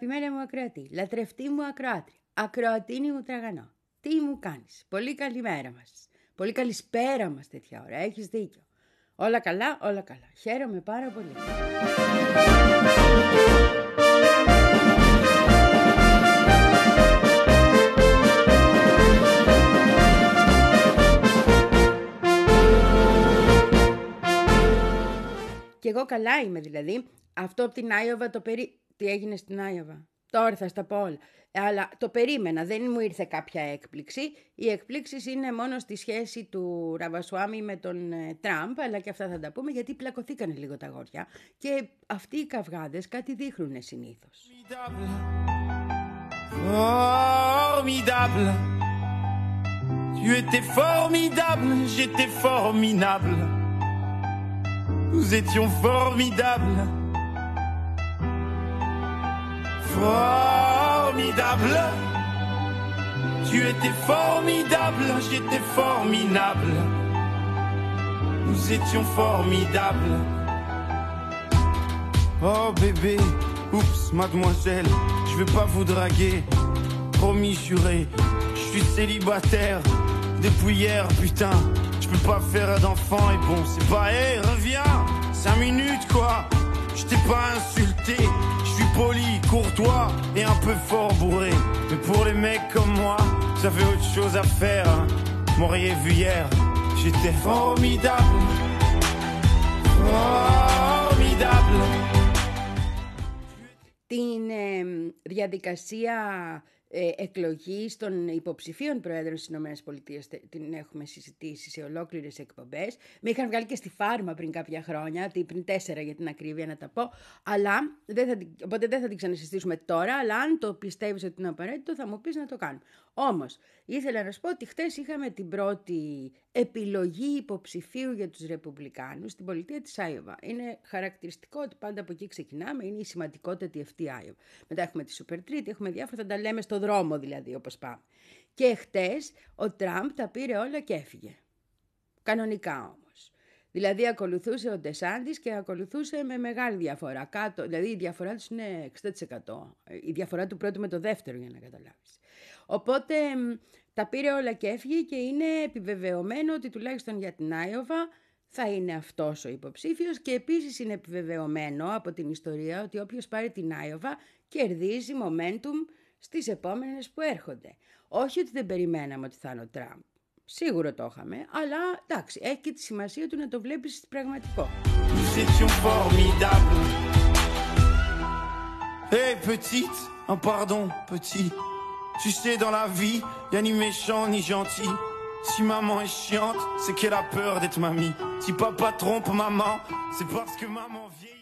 Αγαπημένα μου ακροατή, λατρευτή μου ακροάτρια, ακροατίνη μου τραγανό. Τι μου κάνεις, πολύ καλημέρα μας. Πολύ καλησπέρα μας τέτοια ώρα, έχεις δίκιο. Όλα καλά, όλα καλά. Χαίρομαι πάρα πολύ. Και εγώ καλά είμαι δηλαδή. Αυτό από την Άιωβα το περί... Τι έγινε στην Άιωβα. Τώρα θα στα πω όλα. Αλλά το περίμενα, δεν μου ήρθε κάποια έκπληξη. Οι εκπλήξεις είναι μόνο στη σχέση του Ραβασουάμι με τον ε, Τραμπ, αλλά και αυτά θα τα πούμε γιατί πλακωθήκανε λίγο τα γόρια. Και αυτοί οι καυγάδες κάτι δείχνουν συνήθως. Formidable. Tu étais formidable, j'étais formidable. Nous étions formidables. Formidable. Tu étais formidable, j'étais formidable. Nous étions formidables. Oh bébé, oups, mademoiselle, je vais pas vous draguer. Promis juré, je suis célibataire depuis hier, putain. Je peux pas faire d'enfant et bon, c'est pas, hé, reviens, cinq minutes quoi. Je t'ai pas insulté, poli, courtois et un peu fort bourré. Mais pour les mecs comme moi, ça fait autre chose à faire. Hein. M'auriez vu hier, j'étais formidable. Formidable. την ε, διαδικασία ε, Εκλογής των υποψηφίων προέδρων στις ΗΠΑ την έχουμε συζητήσει σε ολόκληρες εκπομπές. Με είχαν βγάλει και στη φάρμα πριν κάποια χρόνια, πριν τέσσερα για την ακρίβεια να τα πω, αλλά δεν θα, την- οπότε δεν θα την ξανασυστήσουμε τώρα, αλλά αν το πιστεύεις ότι είναι απαραίτητο θα μου πεις να το κάνουμε. Όμως, ήθελα να σου πω ότι χτες είχαμε την πρώτη επιλογή υποψηφίου για τους Ρεπουμπλικάνους στην πολιτεία της Άιωβα. Είναι χαρακτηριστικό ότι πάντα από εκεί ξεκινάμε, είναι η σημαντικότατη αυτή Άιωβα. Μετά έχουμε τη Super Treat, έχουμε διάφορα, θα τα λέμε στο δρόμο δηλαδή όπως πάμε. Και χτες ο Τραμπ τα πήρε όλα και έφυγε. Κανονικά όμως. Δηλαδή ακολουθούσε ο Ντεσάντης και ακολουθούσε με μεγάλη διαφορά. Κάτω, δηλαδή η διαφορά τους είναι 60%. Η διαφορά του πρώτου με το δεύτερο για να καταλάβεις. Οπότε μ, τα πήρε όλα και έφυγε και είναι επιβεβαιωμένο ότι τουλάχιστον για την Άιωβα θα είναι αυτός ο υποψήφιος και επίσης είναι επιβεβαιωμένο από την ιστορία ότι όποιος πάρει την Άιωβα κερδίζει momentum στις επόμενες που έρχονται. Όχι ότι δεν περιμέναμε ότι θα είναι ο Τραμπ. Σίγουρο το είχαμε, αλλά εντάξει, έχει και τη σημασία του να το βλέπεις πραγματικό. Nous étions formidables. Hé petite, oh pardon petit, tu sais dans la vie, y a ni méchant ni gentil. Si maman est chiante, c'est qu'elle a peur d'être mamie. Si papa trompe maman, c'est parce que maman vieillit.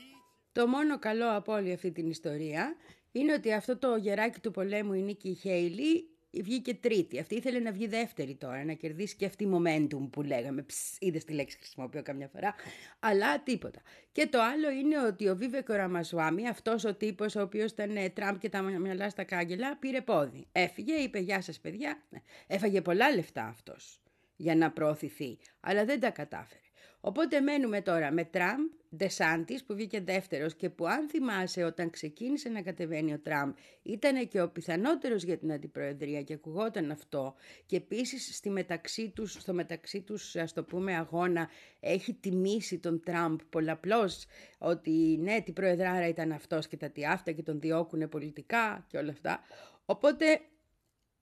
Το μόνο καλό από όλη αυτή την ιστορία είναι ότι αυτό το γεράκι του πολέμου, η Νίκη Χέιλι, βγήκε τρίτη. Αυτή ήθελε να βγει δεύτερη τώρα, να κερδίσει και αυτή momentum που λέγαμε. Ψ, είδες τη λέξη χρησιμοποιώ καμιά φορά. Αλλά τίποτα. Και το άλλο είναι ότι ο Βίβεκο Ραμασουάμι, αυτός ο τύπος ο οποίος ήταν ε, Τραμπ και τα μυαλά στα κάγκελα, πήρε πόδι. Έφυγε, είπε γεια σας παιδιά. Ναι, Έφαγε πολλά λεφτά αυτός για να προωθηθεί, αλλά δεν τα κατάφερε. Οπότε μένουμε τώρα με Τραμπ, Ντεσάντης που βγήκε δεύτερος και που αν θυμάσαι όταν ξεκίνησε να κατεβαίνει ο Τραμπ ήταν και ο πιθανότερος για την αντιπροεδρία και ακουγόταν αυτό και επίσης στη μεταξύ τους, στο μεταξύ τους ας το πούμε αγώνα έχει τιμήσει τον Τραμπ πολλαπλώς ότι ναι την προεδράρα ήταν αυτός και τα τι αυτά και τον διώκουνε πολιτικά και όλα αυτά. Οπότε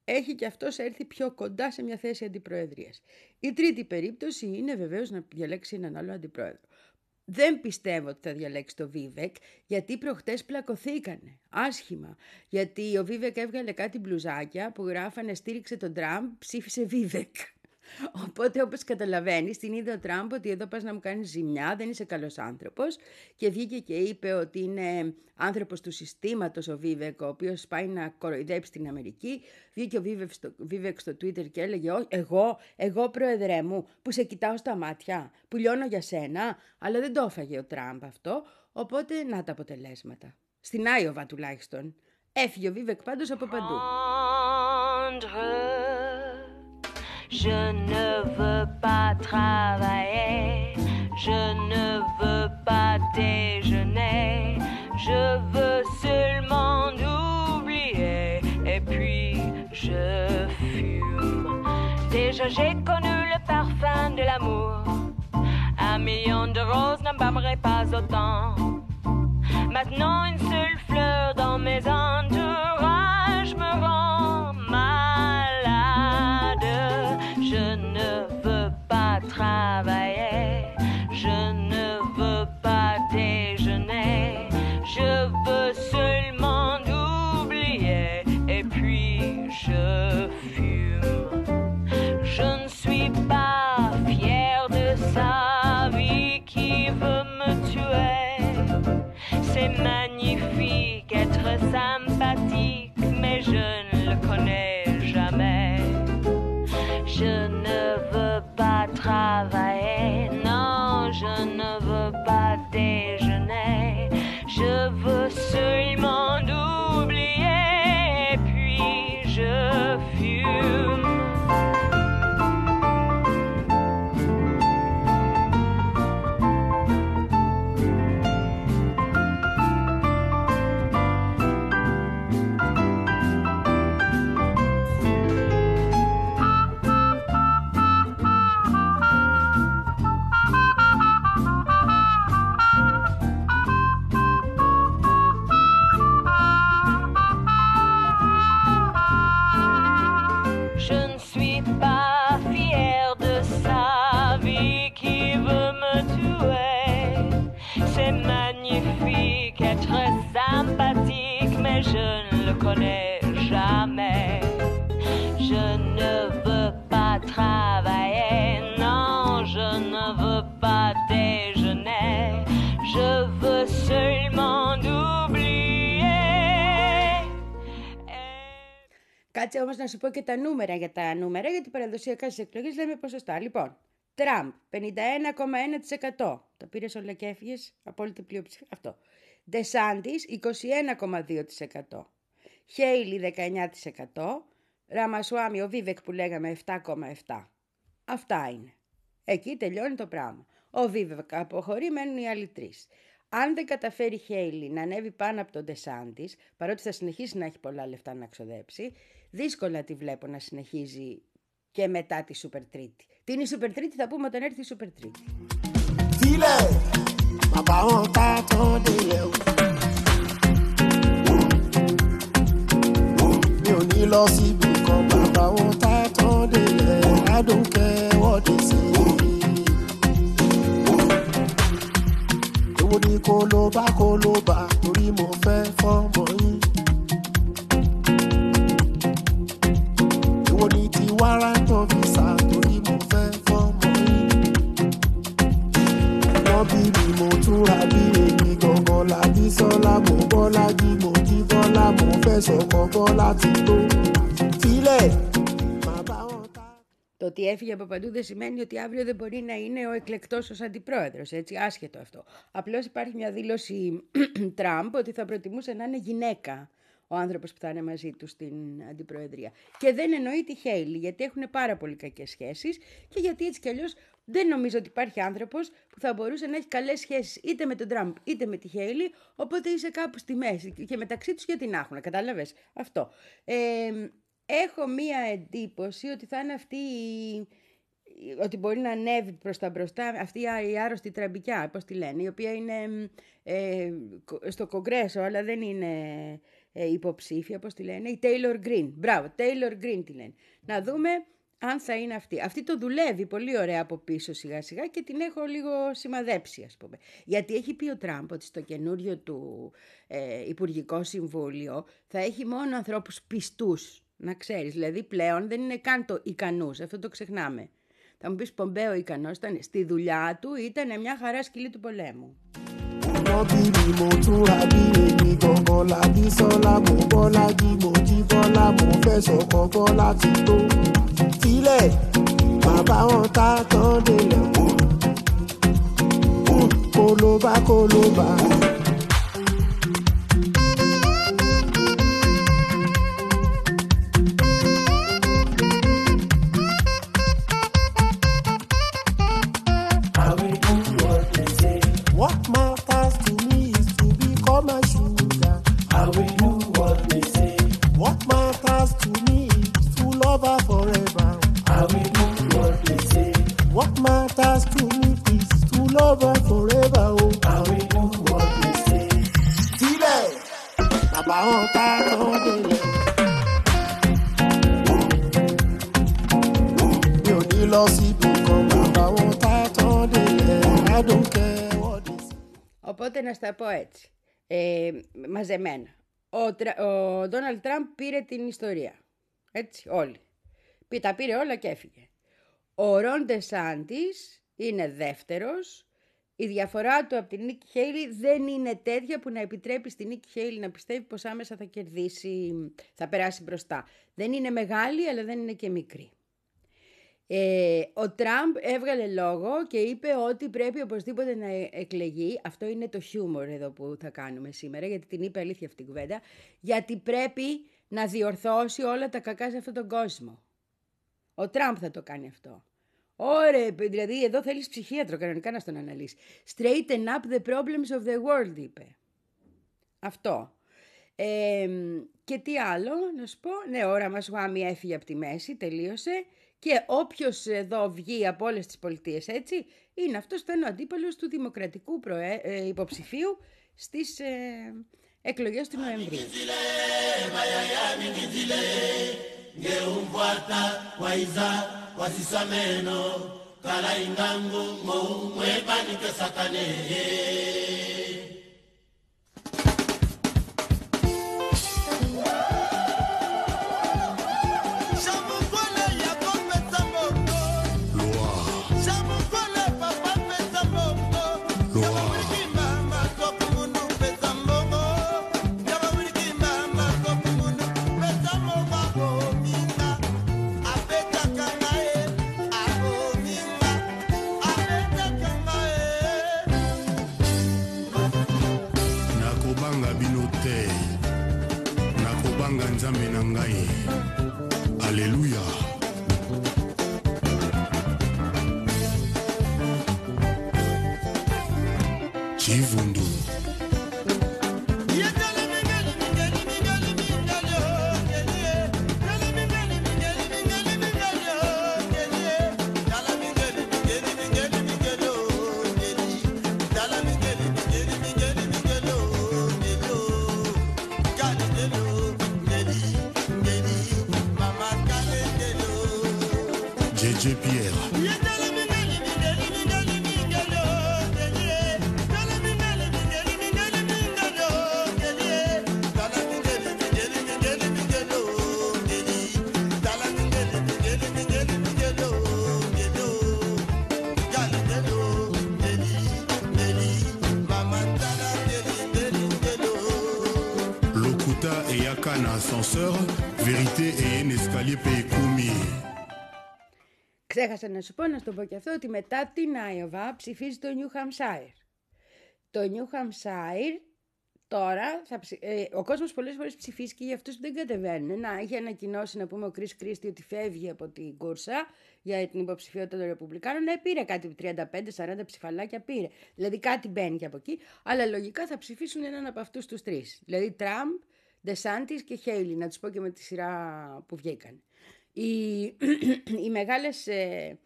έχει και αυτός έρθει πιο κοντά σε μια θέση αντιπροεδρίας. Η τρίτη περίπτωση είναι βεβαίως να διαλέξει έναν άλλο αντιπρόεδρο. Δεν πιστεύω ότι θα διαλέξει το Βίβεκ, γιατί προχτές πλακωθήκανε, άσχημα. Γιατί ο Βίβεκ έβγαλε κάτι μπλουζάκια που γράφανε στήριξε τον Τραμπ, ψήφισε Βίβεκ. Οπότε όπως καταλαβαίνεις την είδε ο Τραμπ ότι εδώ πας να μου κάνεις ζημιά, δεν είσαι καλός άνθρωπος και βγήκε και είπε ότι είναι άνθρωπος του συστήματος ο Βίβεκ ο οποίος πάει να κοροϊδέψει την Αμερική. Βγήκε ο Βίβεκ στο, Βίβεκ στο Twitter και έλεγε «Ω, εγώ, εγώ πρόεδρέ μου που σε κοιτάω στα μάτια, που λιώνω για σένα, αλλά δεν το έφαγε ο Τραμπ αυτό, οπότε να τα αποτελέσματα. Στην Άιωβα τουλάχιστον. Έφυγε ο Βίβεκ πάντως από παντού. Rendre. Je ne veux pas travailler, je ne veux pas déjeuner, je veux seulement oublier. Et puis je fume. Déjà j'ai connu le parfum de l'amour. Un million de roses n'embâmerait pas autant. Maintenant une seule fleur dans mes entourages. Σου πω και τα νούμερα για τα νούμερα, γιατί παραδοσιακά στις εκλογές λέμε ποσοστά. Λοιπόν, Τραμπ 51,1%. Το πήρε όλα και έφυγες, απόλυτη πλειοψηφία. Αυτό. Ντεσάντης 21,2%. Χέιλι 19%. Ραμασουάμι, ο Βίβεκ που λέγαμε 7,7%. Αυτά είναι. Εκεί τελειώνει το πράγμα. Ο Βίβεκ αποχωρεί, μένουν οι άλλοι τρεις. Αν δεν καταφέρει η Χέιλι να ανέβει πάνω από τον Ντεσάντη, παρότι θα συνεχίσει να έχει πολλά λεφτά να ξοδέψει, δύσκολα τη βλέπω να συνεχίζει και μετά τη Σούπερ Τρίτη. Τι είναι η Σούπερ Τρίτη, θα πούμε όταν έρθει η Σούπερ Τρίτη. sílẹ̀ bàbá wọn ká tán délẹ̀ o. mi ò ní lọ síbi kan bàbá wọn ká tán délẹ̀ ládùnkẹ́ wọ́ọ̀dì sí i. èwo ni kó ló bá kó ló bá torí mo fẹ́ fọ́mọ yín. èwo ni ti wárántọ̀ visa torí mo fẹ́ fọ́mọ yín wọ́n bí mi mo túra bí èmi gangan lábí sọ́lá mo bọ́lá jí mo jí bọ́lá mo fẹ́ sọ̀kan bọ́lá ti tó ότι έφυγε από παντού δεν σημαίνει ότι αύριο δεν μπορεί να είναι ο εκλεκτός ως αντιπρόεδρος. Έτσι, άσχετο αυτό. Απλώς υπάρχει μια δήλωση Τραμπ ότι θα προτιμούσε να είναι γυναίκα ο άνθρωπος που θα είναι μαζί του στην αντιπροεδρία. Και δεν εννοεί τη Χέιλι, γιατί έχουν πάρα πολύ κακές σχέσεις και γιατί έτσι κι αλλιώς δεν νομίζω ότι υπάρχει άνθρωπος που θα μπορούσε να έχει καλές σχέσεις είτε με τον Τραμπ είτε με τη Χέιλι. Οπότε είσαι κάπου στη μέση. Και μεταξύ τους γιατί να έχουν, κατάλαβες αυτό. Ε, έχω μία εντύπωση ότι θα είναι αυτή η ότι μπορεί να ανέβει προς τα μπροστά αυτή η άρρωστη τραμπικιά, πώς τη λένε, η οποία είναι ε, στο κογκρέσο, αλλά δεν είναι ε, υποψήφια, πώς τη λένε, η Taylor Greene. Μπράβο, Taylor Greene τη λένε. Να δούμε αν θα είναι αυτή. Αυτή το δουλεύει πολύ ωραία από πίσω σιγά σιγά και την έχω λίγο σημαδέψει ας πούμε. Γιατί έχει πει ο Τραμπ ότι στο καινούριο του ε, Υπουργικό Συμβούλιο θα έχει μόνο ανθρώπους πιστούς, να ξέρεις. Δηλαδή πλέον δεν είναι καν το ικανούς, αυτό το ξεχνάμε. Θα μου πεις Πομπέο ικανός ήταν, στη δουλειά του ήταν μια χαρά σκυλή του πολέμου. wọ́n bí mi mo túra bí èmi μαζεμένα. Ο, Τρα- ο Ντόναλτ Τραμπ πήρε την ιστορία. Έτσι, όλοι. Πή- Τα πήρε όλα και έφυγε. Ο Ρον Ντεσάντης είναι δεύτερος. Η διαφορά του από την Νίκη Χέιλι δεν είναι τέτοια που να επιτρέπει στην Νίκη Χέιλι να πιστεύει πως άμεσα θα κερδίσει, θα περάσει μπροστά. Δεν είναι μεγάλη αλλά δεν είναι και μικρή. Ε, ο Τραμπ έβγαλε λόγο και είπε ότι πρέπει οπωσδήποτε να ε- εκλεγεί. Αυτό είναι το χιούμορ εδώ που θα κάνουμε σήμερα, γιατί την είπε αλήθεια αυτή η κουβέντα. Γιατί πρέπει να διορθώσει όλα τα κακά σε αυτόν τον κόσμο. Ο Τραμπ θα το κάνει αυτό. Ωραία, δηλαδή εδώ θέλεις ψυχίατρο κανονικά να στον αναλύσεις. Straighten up the problems of the world, είπε. Αυτό. Ε, και τι άλλο, να σου πω; Ναι, ο Ραμασουάμι έφυγε από τη μέση, τελείωσε. Και όποιος εδώ βγει από όλες τις πολιτείες, έτσι, είναι αυτός που θα είναι ο αντίπαλος του δημοκρατικού προέ, ε, υποψηφίου στις ε, εκλογές του Νοεμβρίου. nakobanga jj pierre Ξέχασα να σου πω, να σου το πω και αυτό, ότι μετά την Άιωβα ψηφίζει το New Hampshire. Το New Hampshire τώρα, θα ψη- ε, ο κόσμος πολλές φορές ψηφίζει και για αυτούς που δεν κατεβαίνουν. Να, είχε ανακοινώσει να πούμε ο Chris Christie ότι φεύγει από την κούρσα για την υποψηφιότητα των Ρεπουμπλικάνων. Ναι, πήρε κάτι 35-40 ψηφαλάκια πήρε. Δηλαδή κάτι μπαίνει και από εκεί. Αλλά λογικά θα ψηφίσουν έναν από αυτούς τους τρεις. Δηλαδή Τραμπ, Ντεσάντης και Χέιλι, να τους πω και με τη σειρά που βγήκαν. Οι, οι μεγάλες... ε,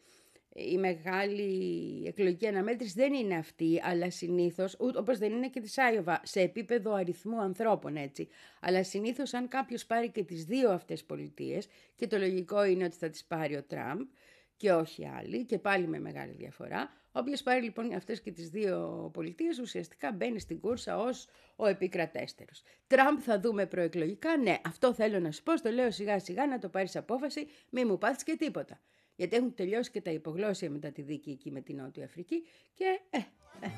η μεγάλη εκλογική αναμέτρηση δεν είναι αυτή, αλλά συνήθως, ούτε όπως δεν είναι και της Άιωβα, σε επίπεδο αριθμού ανθρώπων έτσι. Αλλά συνήθως αν κάποιος πάρει και τις δύο αυτές πολιτείες, και το λογικό είναι ότι θα τις πάρει ο Τραμπ και όχι άλλοι, και πάλι με μεγάλη διαφορά, όποιος πάρει λοιπόν αυτές και τις δύο πολιτείες, ουσιαστικά μπαίνει στην κούρσα ως ο επικρατέστερος. Τραμπ θα δούμε προεκλογικά, ναι, αυτό θέλω να σου πω, στο λέω σιγά σιγά να το πάρεις απόφαση, μη μου πάθεις και τίποτα. Γιατί έχουν τελειώσει και τα υπογλώσια μετά τη δίκη εκεί με την Νότια Αφρική και ε, ε,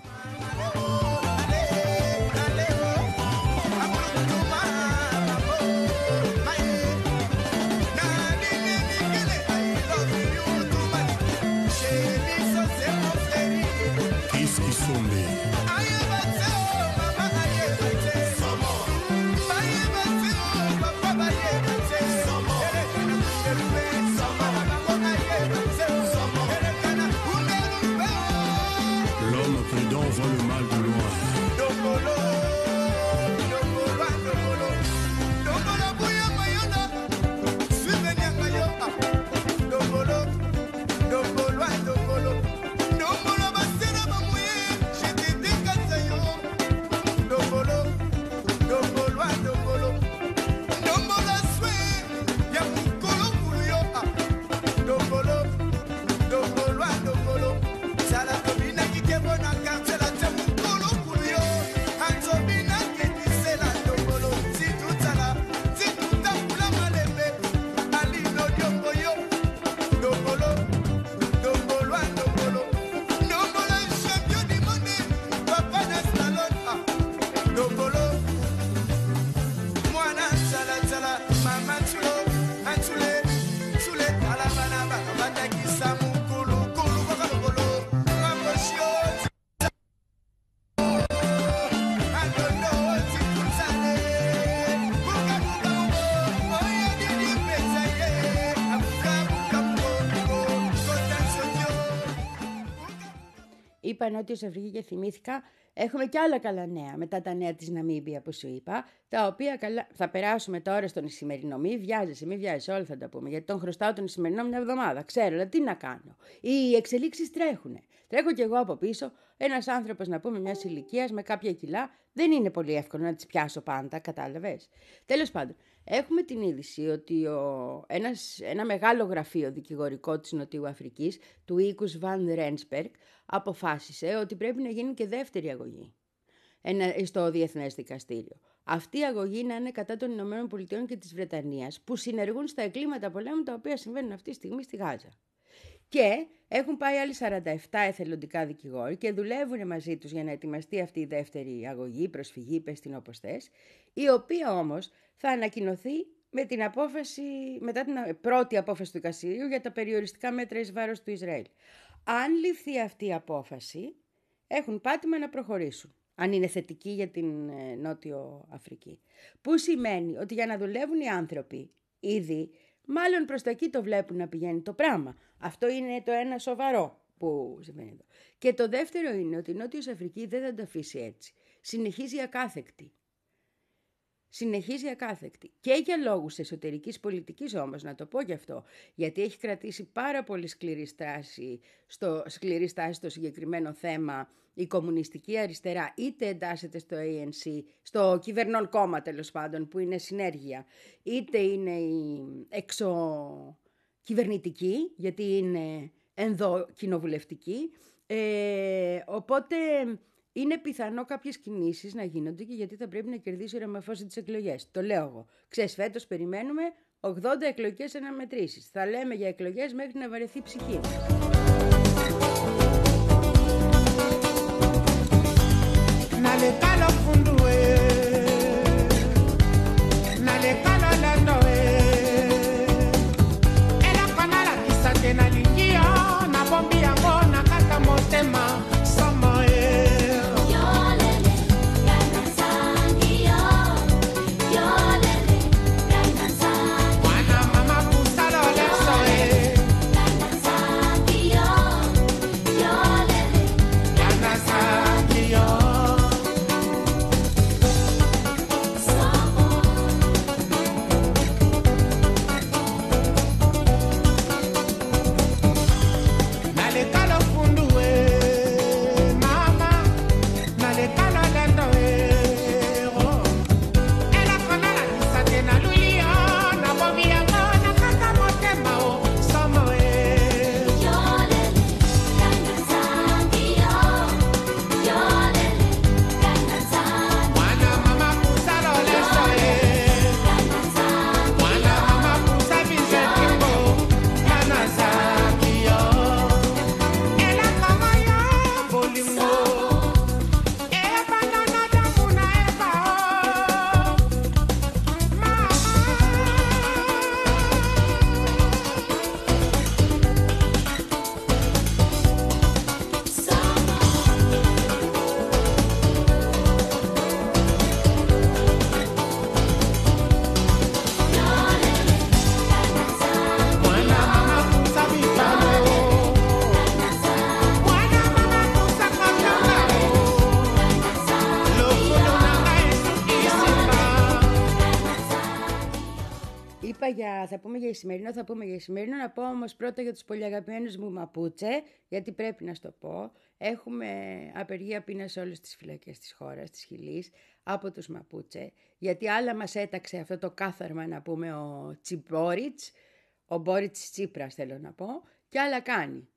Νότιο Αφρική και θυμήθηκα Έχουμε και άλλα καλά νέα μετά τα νέα της Ναμίμπια που σου είπα, τα οποία καλά... θα περάσουμε τώρα στον Ισημερινό. Μη βιάζεσαι, μη βιάζεσαι, όλα θα τα πούμε. Γιατί τον χρωστάω τον Ισημερινό μια εβδομάδα. Ξέρω, αλλά τι να κάνω. Οι εξελίξεις τρέχουν. Τρέχω κι εγώ από πίσω. Ένας άνθρωπος να πούμε μιας ηλικίας με κάποια κιλά, δεν είναι πολύ εύκολο να τις πιάσω πάντα, κατάλαβες. Τέλος πάντων, έχουμε την είδηση ότι ο... ένας, ένα μεγάλο γραφείο δικηγορικό της Νοτιού Αφρικής, του οίκους Βαν Ρένσπερκ, αποφάσισε ότι πρέπει να γίνει και δεύτερη αγωγή στο Διεθνές Δικαστήριο. Αυτή η αγωγή να είναι κατά των Ηνωμένων Πολιτειών και της Βρετανίας, που συνεργούν στα εγκλήματα πολέμου τα οποία συμβαίνουν αυτή τη στιγμή στη Γάζα. Και έχουν πάει άλλοι 47 εθελοντικά δικηγόροι και δουλεύουν μαζί τους για να ετοιμαστεί αυτή η δεύτερη αγωγή, προσφυγή, πες την όπως θες, η οποία όμως θα ανακοινωθεί με την απόφαση, μετά την πρώτη απόφαση του δικαστηρίου για τα περιοριστικά μέτρα εις βάρος του Ισραήλ. Αν ληφθεί αυτή η απόφαση, έχουν πάτημα να προχωρήσουν, αν είναι θετική για την ε, Νότιο Αφρική. Που σημαίνει ότι για να δουλεύουν οι άνθρωποι ήδη, μάλλον προς τα εκεί το βλέπουν να πηγαίνει το πράγμα. Αυτό είναι το ένα σοβαρό που συμβαίνει εδώ. Και το δεύτερο είναι ότι η Νότιος Αφρική δεν θα το αφήσει έτσι. Συνεχίζει ακάθεκτη συνεχίζει ακάθεκτη. Και για λόγους εσωτερικής πολιτικής όμως, να το πω γι' αυτό, γιατί έχει κρατήσει πάρα πολύ σκληρή στάση στο, σκληρή στάση στο συγκεκριμένο θέμα η κομμουνιστική αριστερά, είτε εντάσσεται στο ANC, στο κυβερνών κόμμα τέλος πάντων, που είναι συνέργεια, είτε είναι η εξωκυβερνητική, γιατί είναι ενδοκοινοβουλευτική, ε, οπότε είναι πιθανό κάποιες κινήσεις να γίνονται και γιατί θα πρέπει να κερδίσει ο Ραμαφώση τις εκλογές. Το λέω εγώ. Ξέρεις, φέτος περιμένουμε 80 εκλογικές αναμετρήσεις. Θα λέμε για εκλογές μέχρι να βαρεθεί η ψυχή. Για Ισημερινό, θα πούμε για Ισημερινό. Να πω όμως πρώτα για τους πολύ αγαπημένους μου Μαπούτσε, γιατί πρέπει να στο πω. Έχουμε απεργία πείνας σε όλες τις φυλακές της χώρας, της Χιλής, από τους Μαπούτσε. Γιατί άλλα μας έταξε αυτό το κάθαρμα, να πούμε, ο Τσιμπόριτς, ο Μπόριτς Τσίπρας, θέλω να πω, και άλλα κάνει.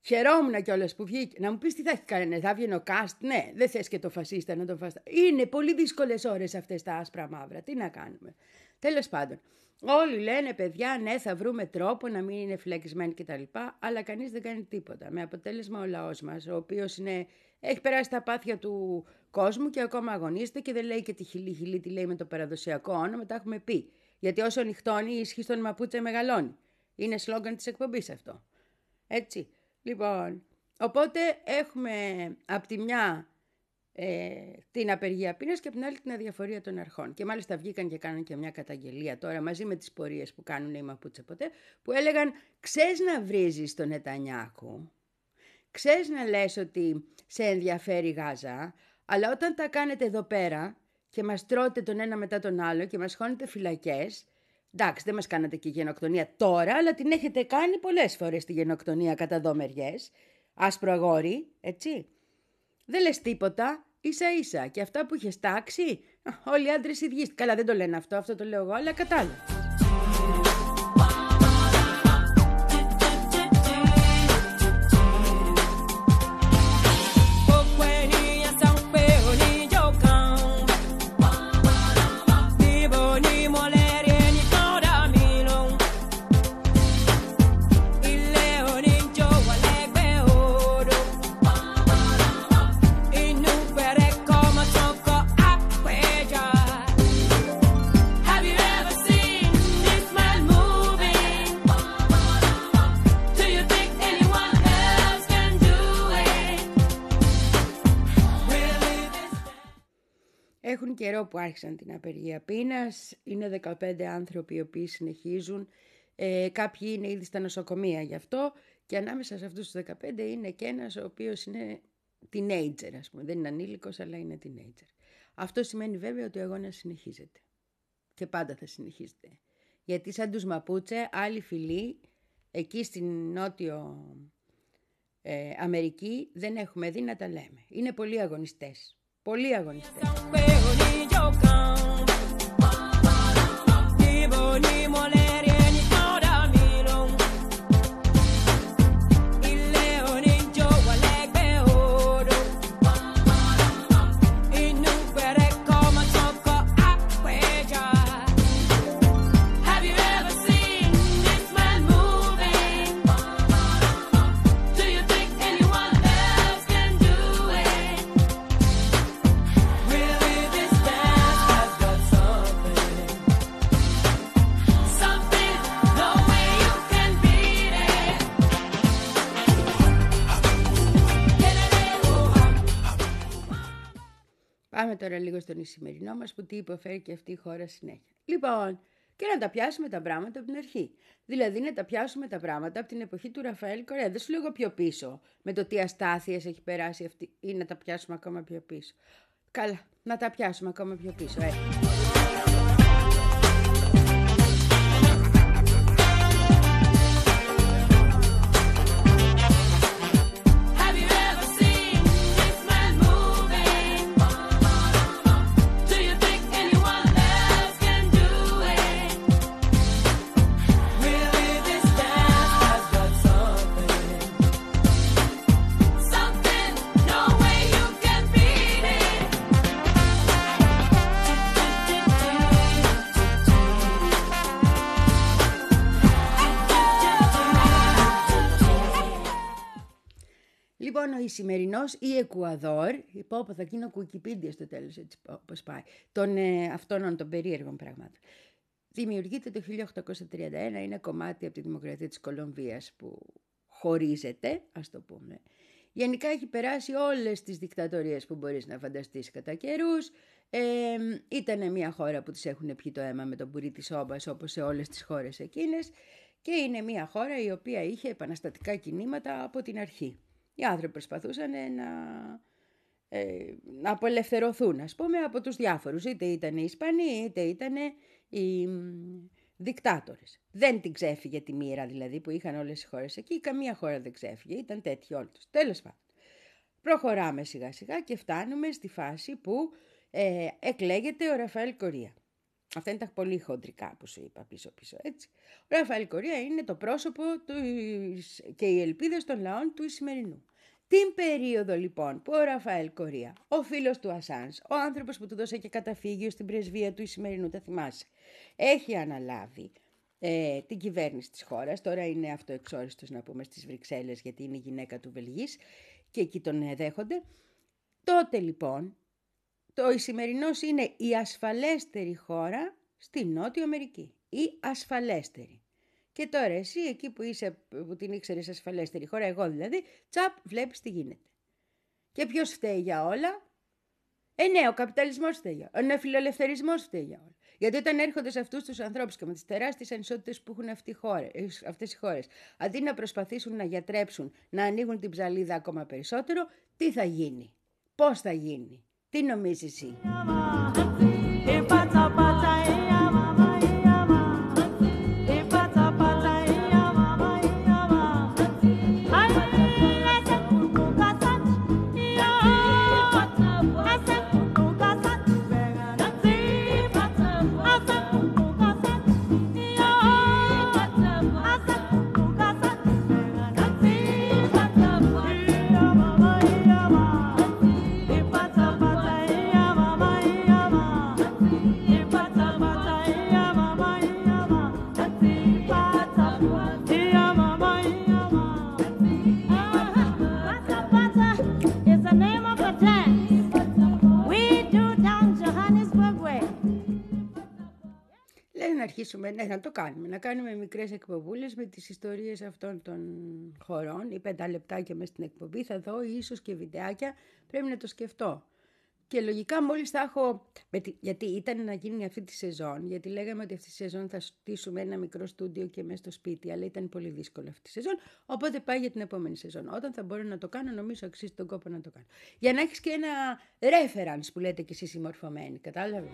Χαιρόμουν κιόλας που βγήκε. Να μου πεις τι θα έχει κάνει, θα βγει ο Κάστ. Ναι, δεν θες και το φασίστα να τον φασίστα. Είναι πολύ δύσκολες ώρες αυτές τα άσπρα μαύρα. Τι να κάνουμε. Τέλος πάντων. Όλοι λένε παιδιά, ναι, θα βρούμε τρόπο να μην είναι φυλακισμένοι κτλ. Αλλά κανείς δεν κάνει τίποτα. Με αποτέλεσμα ο λαός μας, ο οποίος έχει περάσει τα πάθια του κόσμου και ακόμα αγωνίζεται και δεν λέει και τη Χιλή Χιλή, τι λέει με το παραδοσιακό όνομα, τα έχουμε πει. Γιατί όσο νυχτώνει, η ισχύ των Μαπούτσε μεγαλώνει. Είναι σλόγκαν της εκπομπής αυτό. Έτσι. Λοιπόν, οπότε έχουμε από τη μια ε, την απεργία πείνας και από την άλλη την αδιαφορία των αρχών. Και μάλιστα βγήκαν και κάνουν και μια καταγγελία τώρα μαζί με τις πορείες που κάνουν οι Μαπούτσε ποτέ, που έλεγαν «Ξέρεις να βρίζεις τον Νετανιάκου, ξέρεις να λες ότι σε ενδιαφέρει η Γάζα, αλλά όταν τα κάνετε εδώ πέρα και μας τρώτε τον ένα μετά τον άλλο και μας χώνετε φυλακές, εντάξει δεν μας κάνατε και γενοκτονία τώρα, αλλά την έχετε κάνει πολλές φορές τη γενοκτονία κατά δω μεριές, άσπρο αγόρι, έτσι. Δεν λες τίποτα, ίσα ίσα. Και αυτά που είχες τάξει, όλοι οι άντρες ίδιοι. Καλά, δεν το λένε αυτό, αυτό το λέω εγώ, αλλά κατάλαβα. Έχουν καιρό που άρχισαν την απεργία πείνας. Είναι 15 άνθρωποι οι οποίοι συνεχίζουν. Ε, κάποιοι είναι ήδη στα νοσοκομεία γι' αυτό. Και ανάμεσα σε αυτούς τους 15 είναι και ένας ο οποίος είναι teenager, ας πούμε. Δεν είναι ανήλικος, αλλά είναι teenager. Αυτό σημαίνει βέβαια ότι ο αγώνας συνεχίζεται. Και πάντα θα συνεχίζεται. Γιατί σαν τους Μαπούτσε, άλλοι φιλοί, εκεί στην Νότιο ε, Αμερική, δεν έχουμε δει να τα λέμε. Είναι πολύ αγωνιστές. Πολύ αγωνιστές. Ni mo more. Τώρα λίγο στον σημερινό μας που τι υποφέρει και αυτή η χώρα συνέχεια. Λοιπόν, και να τα πιάσουμε τα πράγματα από την αρχή. Δηλαδή να τα πιάσουμε τα πράγματα από την εποχή του Ραφαέλ Κορέα. Δεν σου λέω πιο πίσω με το τι αστάθειες έχει περάσει αυτή ή να τα πιάσουμε ακόμα πιο πίσω. Καλά, να τα πιάσουμε ακόμα πιο πίσω. Ε. Λοιπόν, ο Ισημερινός ή Εκουαδόρ, πω πω θα γίνω Wikipedia στο τέλος έτσι όπως πάει, των ε, αυτών των περίεργων πραγμάτων. Δημιουργείται το 1831, είναι κομμάτι από τη Δημοκρατία της Κολομβίας που χωρίζεται, ας το πούμε. Γενικά έχει περάσει όλες τις δικτατορίες που μπορείς να φανταστείς κατά καιρούς. Ε, ήταν μια χώρα που τις έχουν πιει το αίμα με τον πουρί της όμπας όπως σε όλες τις χώρες εκείνες και είναι μια χώρα η οποία είχε επαναστατικά κινήματα από την αρχή. Οι άνθρωποι προσπαθούσαν να, ε, να απελευθερωθούν, ας πούμε, από τους διάφορους. Είτε ήταν οι Ισπανοί, είτε ήταν οι μ, δικτάτορες. Δεν την ξέφυγε τη μοίρα δηλαδή που είχαν όλες οι χώρες εκεί. Καμία χώρα δεν ξέφυγε. Ήταν τέτοιοι όλοι τους. Τέλος πάντων. Προχωράμε σιγά σιγά και φτάνουμε στη φάση που ε, εκλέγεται ο Ραφαέλ Κορία. Αυτά είναι τα πολύ χοντρικά που σου είπα πίσω πίσω έτσι. Ο Ραφαέλ Κορία είναι το πρόσωπο του, και οι ελπίδες των λαών του Ισημερινού. Την περίοδο λοιπόν που ο Ραφαέλ Κορία, ο φίλος του Ασάνς, ο άνθρωπος που του δώσε και καταφύγιο στην πρεσβεία του Ισημερινού, τα θυμάσαι, έχει αναλάβει ε, την κυβέρνηση της χώρας, τώρα είναι αυτοεξόριστος να πούμε στις Βρυξέλλες γιατί είναι γυναίκα του Βελγής και εκεί τον ε, δέχονται. Τότε λοιπόν το Ισημερινός είναι η ασφαλέστερη χώρα στη Νότιο Αμερική. Η ασφαλέστερη. Και τώρα εσύ εκεί που, είσαι, που την ήξερες ασφαλέστερη χώρα, εγώ δηλαδή, τσαπ βλέπεις τι γίνεται. Και ποιος φταίει για όλα; Ε ναι, ο καπιταλισμός φταίει για όλα. Ο νεοφιλελευθερισμός φταίει για όλα. Γιατί όταν έρχονται σε αυτούς τους ανθρώπους και με τις τεράστιες ανισότητες που έχουν αυτές οι χώρες, αντί να προσπαθήσουν να γιατρέψουν, να ανοίγουν την ψαλίδα ακόμα περισσότερο, τι θα γίνει, πώς θα γίνει, τι νομίζεις εσύ; Αρχίσουμε, ναι, να το κάνουμε. Να κάνουμε μικρές εκπομπούλες με τις ιστορίες αυτών των χωρών ή πέντε λεπτάκια μέσα στην εκπομπή. Θα δω ίσως και βιντεάκια. Πρέπει να το σκεφτώ. Και λογικά μόλις θα έχω. με τη- Γιατί ήταν να γίνει αυτή τη σεζόν. Γιατί λέγαμε ότι αυτή τη σεζόν θα στήσουμε ένα μικρό στούντιο και μέσα στο σπίτι. Αλλά ήταν πολύ δύσκολο αυτή τη σεζόν. Οπότε πάει για την επόμενη σεζόν. Όταν θα μπορώ να το κάνω, νομίζω αξίζει τον κόπο να το κάνω. Για να έχεις και ένα reference που λέτε κι εσείς συμμορφωμένοι. Κατάλαβες;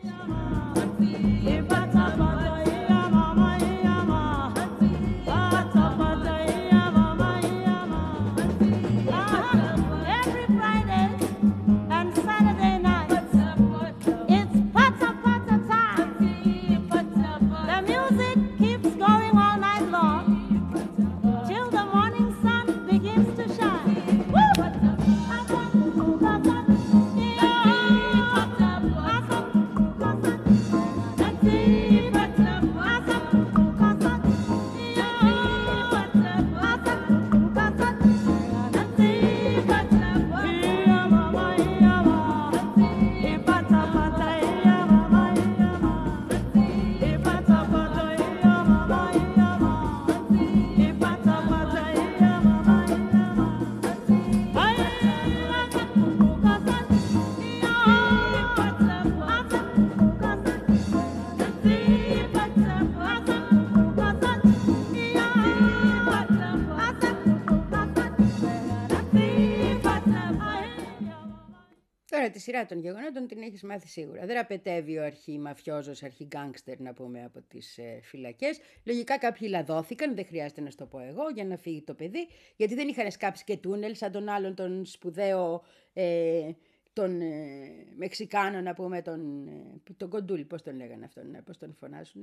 Σειρά των γεγονότων την έχεις μάθει σίγουρα. Δεν ραπετεύει ο αρχή μαφιόζος, αρχή γκάνγκστερ να πούμε από τις ε, φυλακές. Λογικά κάποιοι λαδώθηκαν, δεν χρειάζεται να σου το πω εγώ, για να φύγει το παιδί. Γιατί δεν είχαν σκάψει και τούνελ σαν τον άλλον τον σπουδαίο ε, τον ε, Μεξικάνο να πούμε, τον, ε, τον Κοντούλη, πώς τον λέγανε αυτόν, ε, πώς τον φωνάζουν.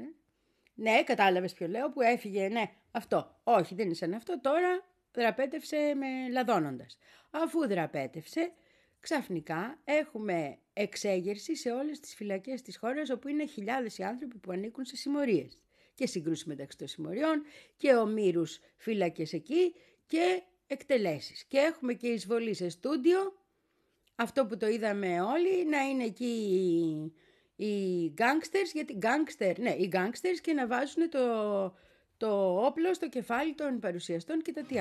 Ναι, κατάλαβες ποιο λέω, που έφυγε, ναι, αυτό. Όχι, δεν είναι σαν αυτό, τώρα δραπέτευσε με λαδώνοντας. Αφού δραπέτευσε, ξαφνικά έχουμε εξέγερση σε όλες τις φυλακές της χώρας όπου είναι χιλιάδες οι άνθρωποι που ανήκουν σε συμμορίες. Και συγκρούσεις μεταξύ των συμμοριών και ομήρους φύλακες εκεί και εκτελέσεις. Και έχουμε και εισβολή σε στούντιο, αυτό που το είδαμε όλοι, να είναι εκεί οι, οι gangsters, γιατί gangster, ναι, οι gangsters και να βάζουν το, το όπλο στο κεφάλι των παρουσιαστών και τα τι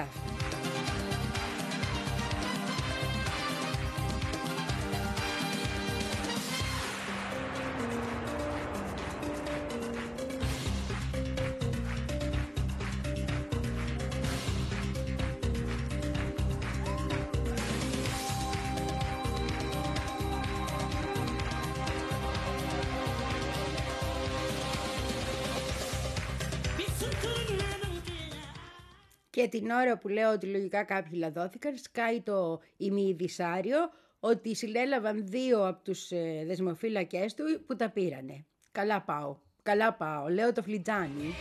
Και την ώρα που λέω ότι λογικά κάποιοι λαδώθηκαν, σκάει το ημιειδισάριο ότι συλλέλαβαν δύο από τους ε, δεσμοφύλακές του που τα πήρανε. Καλά πάω, καλά πάω, λέω το φλιτζάνι.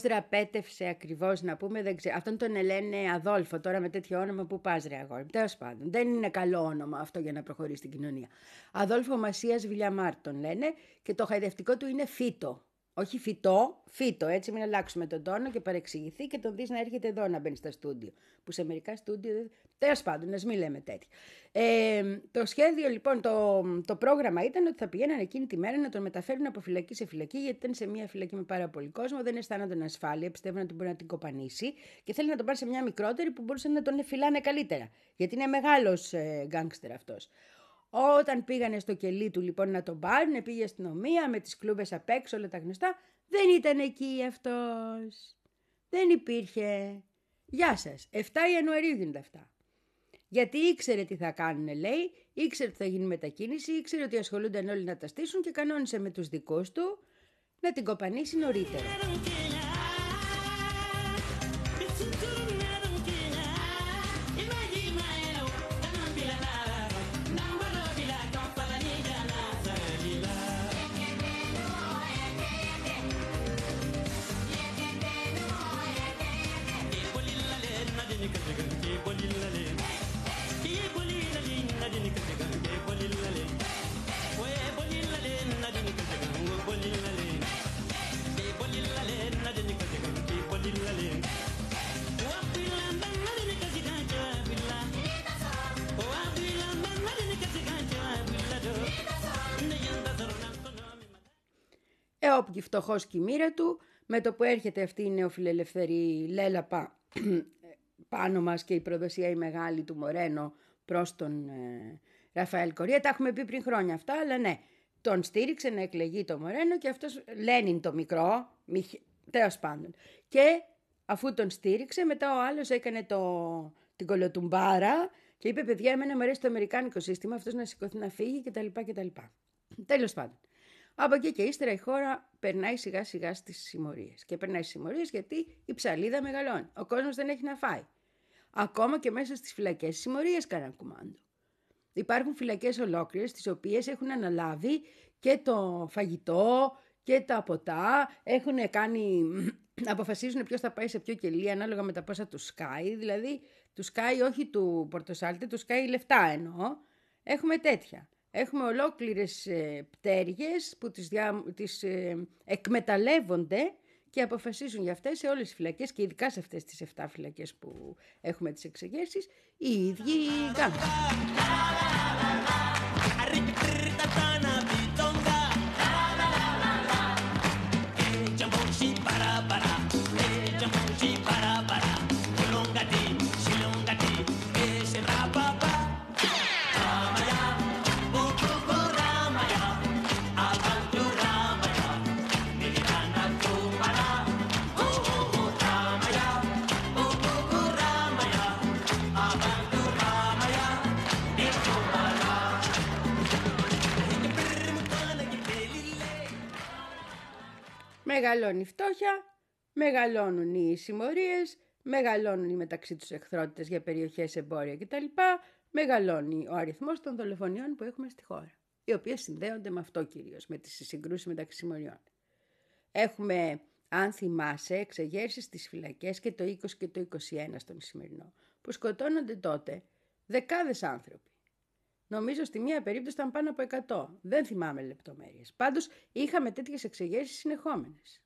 Πώς δραπέτευσε ακριβώς να πούμε, δεν ξέρω. Αυτόν τον λένε Αδόλφο τώρα με τέτοιο όνομα που πας, ρε αγόρι. Τέλος πάντων, δεν είναι καλό όνομα αυτό για να προχωρήσει στην κοινωνία. Αδόλφο Μασίας Βιλιαμάρ τον λένε και το χαϊδευτικό του είναι Φίτο. Όχι φυτό, φύτο, έτσι μην αλλάξουμε τον τόνο και παρεξηγηθεί και τον δεις να έρχεται εδώ να μπαίνει στα στούντιο. Που σε μερικά στούντιο. Τέλος πάντων, ας μην λέμε τέτοια. Ε, το σχέδιο λοιπόν, το, το πρόγραμμα ήταν ότι θα πηγαίναν εκείνη τη μέρα να τον μεταφέρουν από φυλακή σε φυλακή, γιατί ήταν σε μια φυλακή με πάρα πολύ κόσμο, δεν αισθάνονταν ασφάλεια, πιστεύουν ότι μπορεί να την κοπανίσει και θέλει να τον πάρει σε μια μικρότερη που μπορούσε να τον εφυλάνε καλύτερα. Γιατί είναι μεγάλος ε, γκάγκστερ αυτός. Όταν πήγανε στο κελί του λοιπόν να τον πάρουν, πήγε αστυνομία με τις κλούβες απ' έξω, όλα τα γνωστά. Δεν ήταν εκεί αυτός. Δεν υπήρχε. Γεια σας. 7 Ιανουαρίου γίνονται αυτά. Γιατί ήξερε τι θα κάνουν, λέει, ήξερε ότι θα γίνει μετακίνηση, ήξερε ότι ασχολούνταν όλοι να τα στήσουν και κανόνισε με τους δικούς του να την κοπανίσει νωρίτερα. Ε, όπου και φτωχός και η μοίρα του, με το που έρχεται αυτή η νεοφιλελευθερή λέλαπα πάνω μας και η προδοσία η μεγάλη του Μορένο προς τον ε, Ραφαέλ Κορία. Τα έχουμε πει πριν χρόνια αυτά, αλλά ναι, τον στήριξε να εκλεγεί το Μορένο και αυτός Λένιν το μικρό, τέλος πάντων. Και αφού τον στήριξε, μετά ο άλλος έκανε το, την κολοτουμπάρα και είπε παιδιά εμένα μου αρέσει το αμερικάνικο σύστημα, αυτός να σηκωθεί να φύγει κτλ. κτλ. Τέλος πάντων. Από εκεί και ύστερα η χώρα περνάει σιγά σιγά στις συμμορίες. Και περνάει στις συμμορίες γιατί η ψαλίδα μεγαλώνει. Ο κόσμος δεν έχει να φάει. Ακόμα και μέσα στις φυλακές οι συμμορίες κάναν κουμάντο. Υπάρχουν φυλακές ολόκληρες τις οποίες έχουν αναλάβει και το φαγητό και τα ποτά. Έχουν κάνει, αποφασίζουν ποιος θα πάει σε ποιο κελί ανάλογα με τα πόσα τους σκάει. Δηλαδή τους σκάει όχι του πορτοσάλτε, τους σκάει λεφτά εννοώ. Έχουμε τέτοια. Έχουμε ολόκληρες ε, πτέρυγες που τις, δια, τις ε, εκμεταλλεύονται και αποφασίζουν για αυτές σε όλες τις φυλακές και ειδικά σε αυτές τις 7 φυλακές που έχουμε τις εξεγέρσεις οι ίδιοι οι Μεγαλώνει η φτώχεια, μεγαλώνουν οι συμμορίες, μεγαλώνουν οι μεταξύ τους εχθρότητες για περιοχές εμπόρια κτλ. Μεγαλώνει ο αριθμός των δολοφονιών που έχουμε στη χώρα, οι οποίες συνδέονται με αυτό κυρίως, με τις συγκρούσεις μεταξύ συμμοριών. Έχουμε, αν θυμάσαι, εξεγέρσεις στις φυλακές και το 20 και το 21 στον σημερινό, που σκοτώνονται τότε δεκάδες άνθρωποι. Νομίζω στη μία περίπτωση ήταν πάνω από 100. Δεν θυμάμαι λεπτομέρειες. Πάντως είχαμε τέτοιες εξεγέρσεις συνεχόμενες.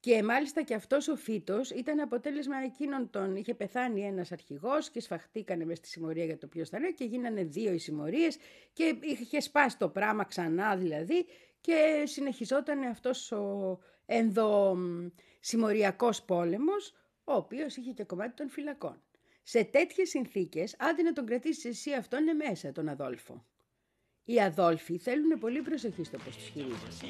Και μάλιστα και αυτός ο φύτος ήταν αποτέλεσμα εκείνων των... Είχε πεθάνει ένας αρχηγός και σφαχτήκανε μες στη συμμορία για το ποιος θα είναι και γίνανε δύο οι συμμορίες και είχε σπάσει το πράμα ξανά δηλαδή και συνεχιζόταν αυτός ο ενδοσημμοριακός πόλεμος ο οποίος είχε και κομμάτι των φυλακών. Σε τέτοιες συνθήκες, άντε να τον κρατήσεις εσύ αυτόν είναι μέσα, τον Αδόλφο. Οι Αδόλφοι θέλουν πολύ προσοχή στο πώς τους χειρίζεσαι.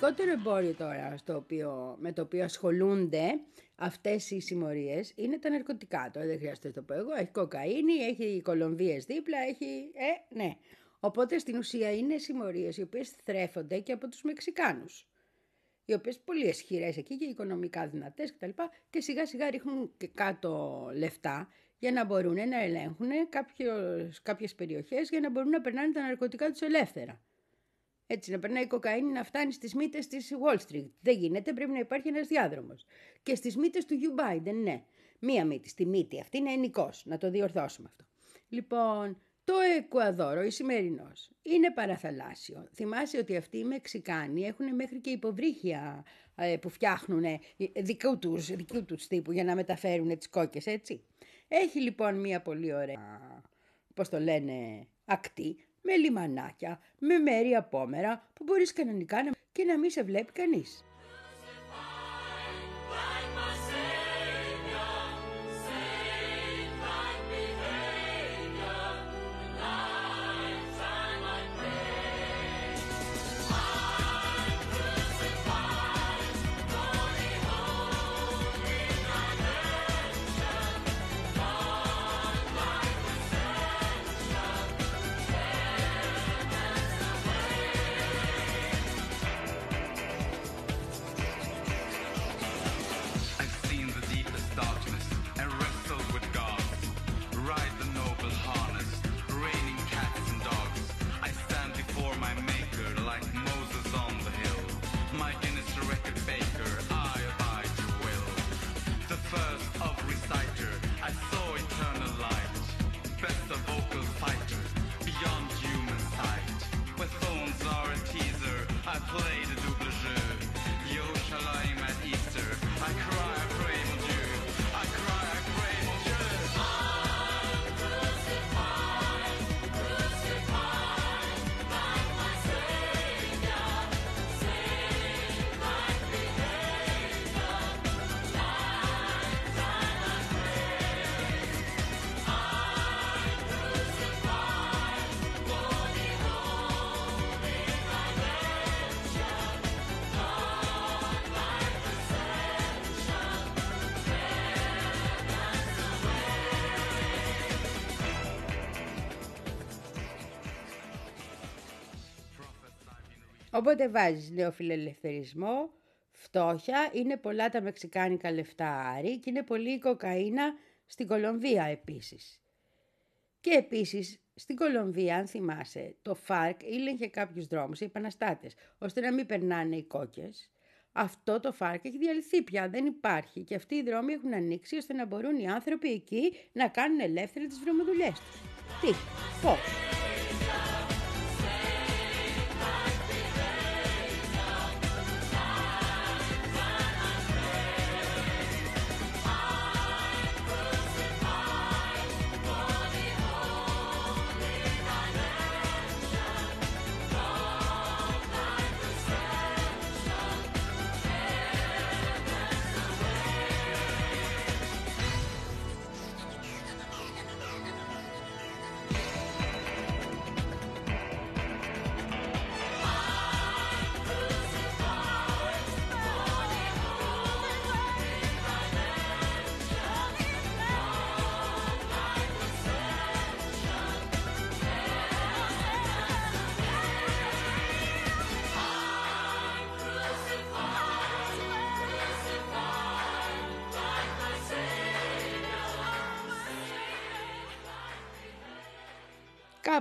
Βασικότερο εμπόριο τώρα στο οποίο, με το οποίο ασχολούνται αυτές οι συμμορίες είναι τα ναρκωτικά. Τώρα δεν χρειάζεται να το πω εγώ. Έχει κοκαίνη, έχει κολομβίες δίπλα, έχει... Ε, ναι. Οπότε στην ουσία είναι συμμορίες οι οποίες θρέφονται και από τους Μεξικάνους. Οι οποίες πολύ ισχυρές εκεί και οικονομικά δυνατές κτλ. Και, και σιγά σιγά ρίχνουν και κάτω λεφτά για να μπορούν να ελέγχουν κάποιες περιοχές για να μπορούν να περνάνε τα ναρκωτικά τους ελεύθερα. Έτσι, να περνάει η κοκαίνη να φτάνει στις μύτες της Wall Street. Δεν γίνεται, πρέπει να υπάρχει ένας διάδρομος. Και στις μύτες του Hugh Biden, ναι. Μία μύτη, στη μύτη αυτή είναι ενικός. Να το διορθώσουμε αυτό. Λοιπόν, το Εκουαδόρο, η σημερινός, είναι παραθαλάσσιο. Θυμάσαι ότι αυτοί οι Μεξικάνοι έχουν μέχρι και υποβρύχια ε, που φτιάχνουν δικού τους, δικού τους τύπου για να μεταφέρουν τις κόκκες, έτσι. Έχει λοιπόν μία πολύ ωραία, πώς το λένε, ακτή, με λιμανάκια, με μέρη απόμερα που μπορείς κανονικά να... και να μην σε βλέπει κανείς. Οπότε βάζεις νεοφιλελευθερισμό, φτώχεια, είναι πολλά τα μεξικάνικα λεφτά άρη και είναι πολύ η κοκαίνα στην Κολομβία επίσης. Και επίσης στην Κολομβία, αν θυμάσαι, το ΦΑΡΚ ήλεγχε κάποιους δρόμους, οι επαναστάτες, ώστε να μην περνάνε οι κόκκες. Αυτό το ΦΑΡΚ έχει διαλυθεί πια, δεν υπάρχει και αυτοί οι δρόμοι έχουν ανοίξει ώστε να μπορούν οι άνθρωποι εκεί να κάνουν ελεύθερα τις βρωμοδουλειές τους. Τι, πώς.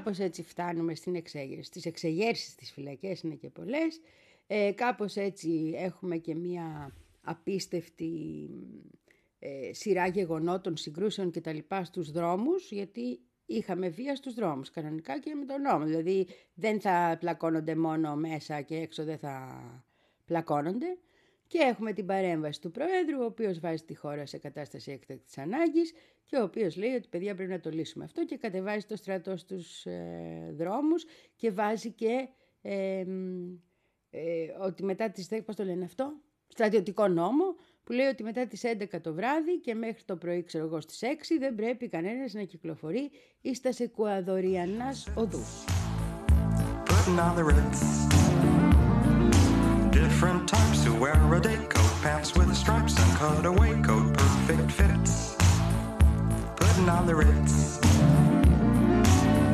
Κάπως έτσι φτάνουμε στην εξέγερση. Στις εξεγέρσεις στις φυλακές είναι και πολλές. Ε, κάπως έτσι έχουμε και μία απίστευτη ε, σειρά γεγονότων, συγκρούσεων και τα λοιπά στους δρόμους, γιατί είχαμε βία στους δρόμους, κανονικά και με τον νόμο. Δηλαδή δεν θα πλακώνονται μόνο μέσα και έξω δεν θα πλακώνονται. Και έχουμε την παρέμβαση του Προέδρου, ο οποίος βάζει τη χώρα σε κατάσταση έκτακτης ανάγκης και ο οποίος λέει ότι παιδιά πρέπει να το λύσουμε αυτό και κατεβάζει το στρατό στους ε, δρόμους και βάζει και ε, ε, ότι μετά τις 10, πώς το λένε αυτό, στρατιωτικό νόμο που λέει ότι μετά τις 11 το βράδυ και μέχρι το πρωί ξέρω εγώ στις 6 δεν πρέπει κανένας να κυκλοφορεί ή στα Εκουαδοριανάς οδούς. putting on the ritz. different types who wear a day coat, pants with stripes, and cutaway coat, perfect fits. Putting on the Ritz.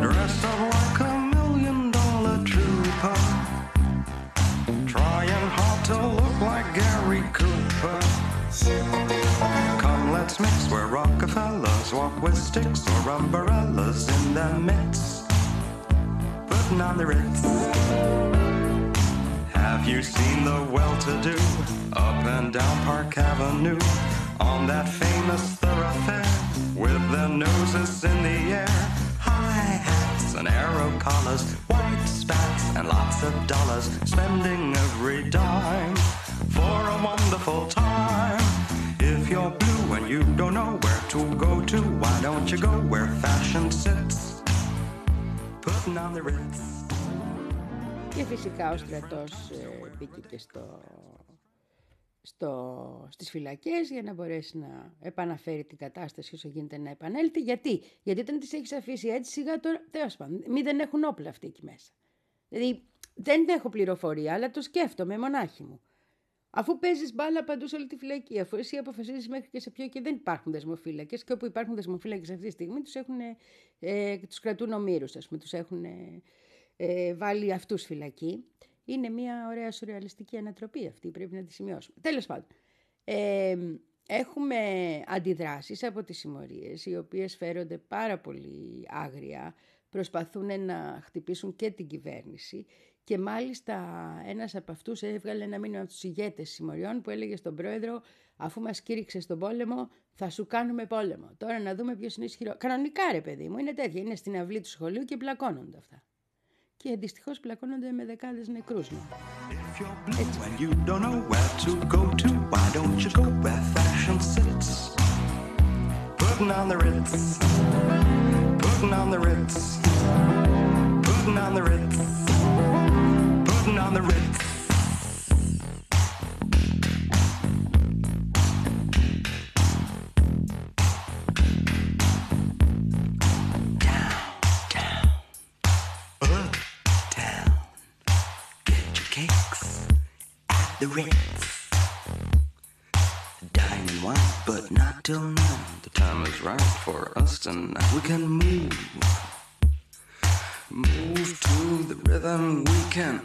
Dressed up like a million dollar trooper. Trying hard to look like Gary Cooper. Come, let's mix where Rockefellers walk with sticks or umbrellas in their midst. Putting on the Ritz. Have you seen the well-to-do up and down Park Avenue on that famous thoroughfare with their noses in the air? High hats and arrow collars, white spats and lots of dollars, spending every dime for a wonderful time. If you're blue and you don't know where to go to, why don't you go where fashion sits? Putting on the Ritz. Και φυσικά ο στρατός ε, μπήκε και στο, στο, στις φυλακές για να μπορέσει να επαναφέρει την κατάσταση όσο γίνεται να επανέλθει. Γιατί, Γιατί όταν τις έχεις αφήσει έτσι σιγά τώρα, τέλος πάντων, μη δεν έχουν όπλα αυτοί εκεί μέσα. Δηλαδή δεν έχω πληροφορία, αλλά το σκέφτομαι μονάχη μου. Αφού παίζεις μπάλα παντού σε όλη τη φυλακή, αφού εσύ αποφασίζεις μέχρι και σε ποιο και δεν υπάρχουν δεσμοφύλακες, και όπου υπάρχουν δεσμοφύλακες αυτή τη στιγμή, τους ε, τους κρατούν ομήρους, ας πούμε, τους έχουν ε, βάλει αυτούς φυλακή. Είναι μια ωραία σουρεαλιστική ανατροπή αυτή, πρέπει να τη σημειώσουμε. Τέλος πάντων. Ε, έχουμε αντιδράσεις από τις συμμορίες, οι οποίες φέρονται πάρα πολύ άγρια, προσπαθούν να χτυπήσουν και την κυβέρνηση και μάλιστα ένας από αυτούς έβγαλε ένα μήνυμα από τους ηγέτες συμμοριών που έλεγε στον πρόεδρο αφού μας κήρυξε στον πόλεμο θα σου κάνουμε πόλεμο. Τώρα να δούμε ποιος είναι ισχυρό. Κανονικά ρε παιδί μου, είναι τέτοια. Είναι στην αυλή του σχολείου και πλακώνονται αυτά. Και δυστυχώς πλακώνονται με δεκάδες νεκρούς. Ναι. The Ritz. Dine and wine, but not till noon. The time is right for us tonight. We can move. Move to the rhythm we can.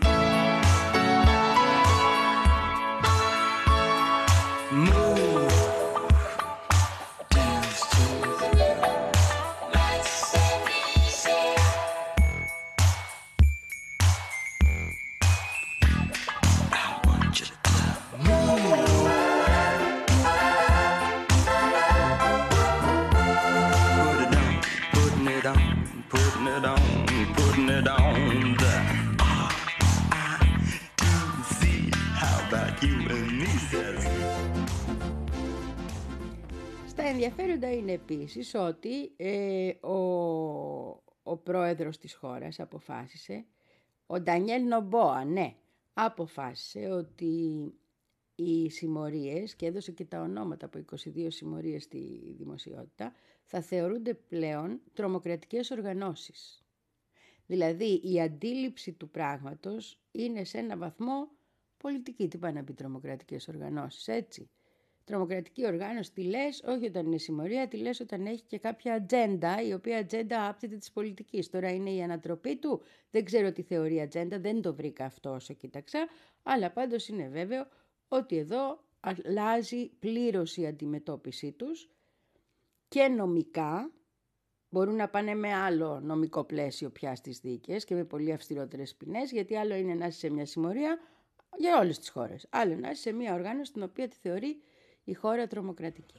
Move. Ενδιαφέροντα είναι επίσης ότι ε, ο, ο πρόεδρος της χώρας αποφάσισε, ο Ντανιέλ Νομπόα, ναι, αποφάσισε ότι οι συμμορίες, και έδωσε και τα ονόματα από 22 συμμορίες στη δημοσιότητα, θα θεωρούνται πλέον τρομοκρατικές οργανώσεις. Δηλαδή η αντίληψη του πράγματος είναι σε ένα βαθμό πολιτική. Τι πάνε να πει τρομοκρατικές οργανώσεις, έτσι; Τρομοκρατική οργάνωση τη λες όχι όταν είναι συμμορία, τη λες όταν έχει και κάποια ατζέντα, η οποία ατζέντα άπτεται της πολιτικής. Τώρα είναι η ανατροπή του, δεν ξέρω τι θεωρεί ατζέντα, δεν το βρήκα αυτό όσο κοίταξα, αλλά πάντως είναι βέβαιο ότι εδώ αλλάζει πλήρως η αντιμετώπιση τους και νομικά μπορούν να πάνε με άλλο νομικό πλαίσιο πια στις δίκες και με πολύ αυστηρότερες ποινές, γιατί άλλο είναι να είσαι σε μια συμμορία για όλες τις χώρες. Άλλο να είσαι σε μια οργάνωση την οποία τη θεωρεί η χώρα τρομοκρατική.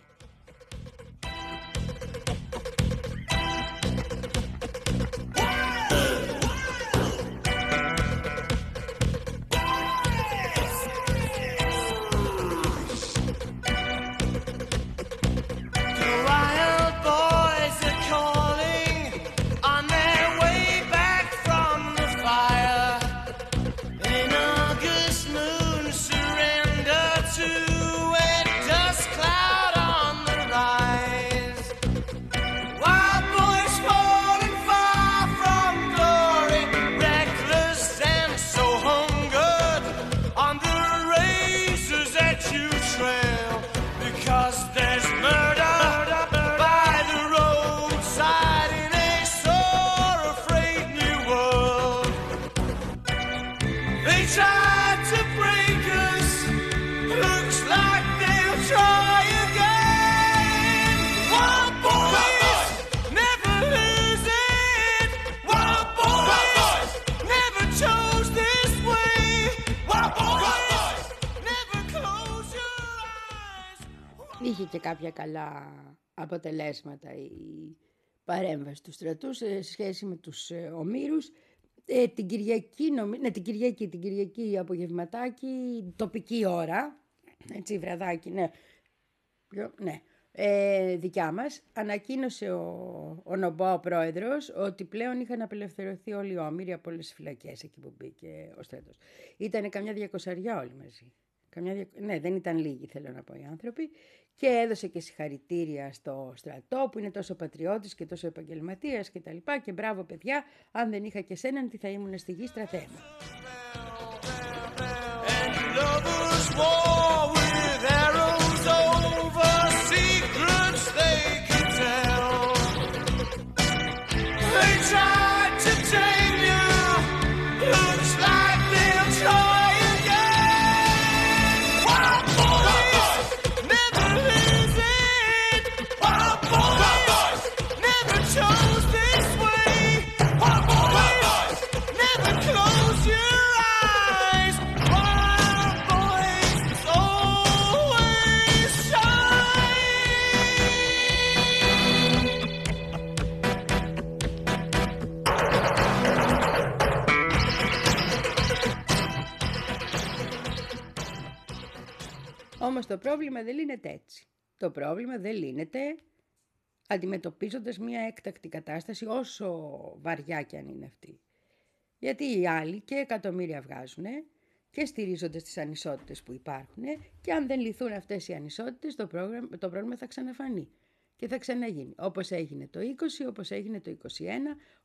Και κάποια καλά αποτελέσματα η παρέμβαση του στρατού σε σχέση με τους ε, ομήρους. Ε, την Κυριακή, νομι... ναι, την Κυριακή, την Κυριακή απογευματάκι, τοπική ώρα, έτσι βραδάκι, ναι, Ποιο- ναι, ε, δικιά μας, ανακοίνωσε ο, ο Νομπό, ο πρόεδρος, ότι πλέον είχαν απελευθερωθεί όλοι οι όμοιροι από όλες τις φυλακές εκεί που μπήκε ο στρατός. Ήταν καμιά διακοσαριά όλοι μαζί. Καμιά δια... Ναι, δεν ήταν λίγοι θέλω να πω οι άνθρωποι και έδωσε και συγχαρητήρια στο στρατό που είναι τόσο πατριώτης και τόσο επαγγελματίας και τα λοιπά και μπράβο παιδιά, αν δεν είχα και σέναν τι θα ήμουν στη γη στρατεύμα. Όμως το πρόβλημα δεν λύνεται έτσι. Το πρόβλημα δεν λύνεται αντιμετωπίζοντας μια έκτακτη κατάσταση όσο βαριά κι αν είναι αυτή. Γιατί οι άλλοι και εκατομμύρια βγάζουν και στηρίζονται στις ανισότητες που υπάρχουν και αν δεν λυθούν αυτές οι ανισότητες το, πρόγραμμα, το πρόβλημα θα ξαναφανεί και θα ξαναγίνει. Όπως έγινε το 20, όπως έγινε το 21,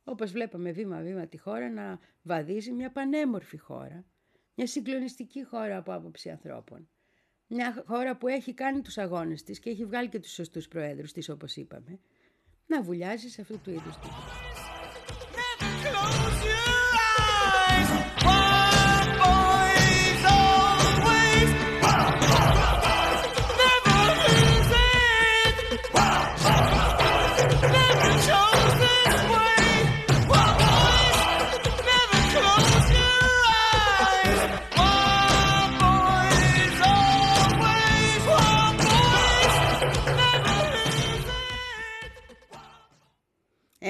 όπως βλέπαμε βήμα-βήμα τη χώρα να βαδίζει μια πανέμορφη χώρα, μια συγκλονιστική χώρα από άποψη ανθρώπων. Μια χώρα που έχει κάνει τους αγώνες της και έχει βγάλει και τους σωστούς προέδρους της όπως είπαμε, να βουλιάζεις σε αυτού του είδους του.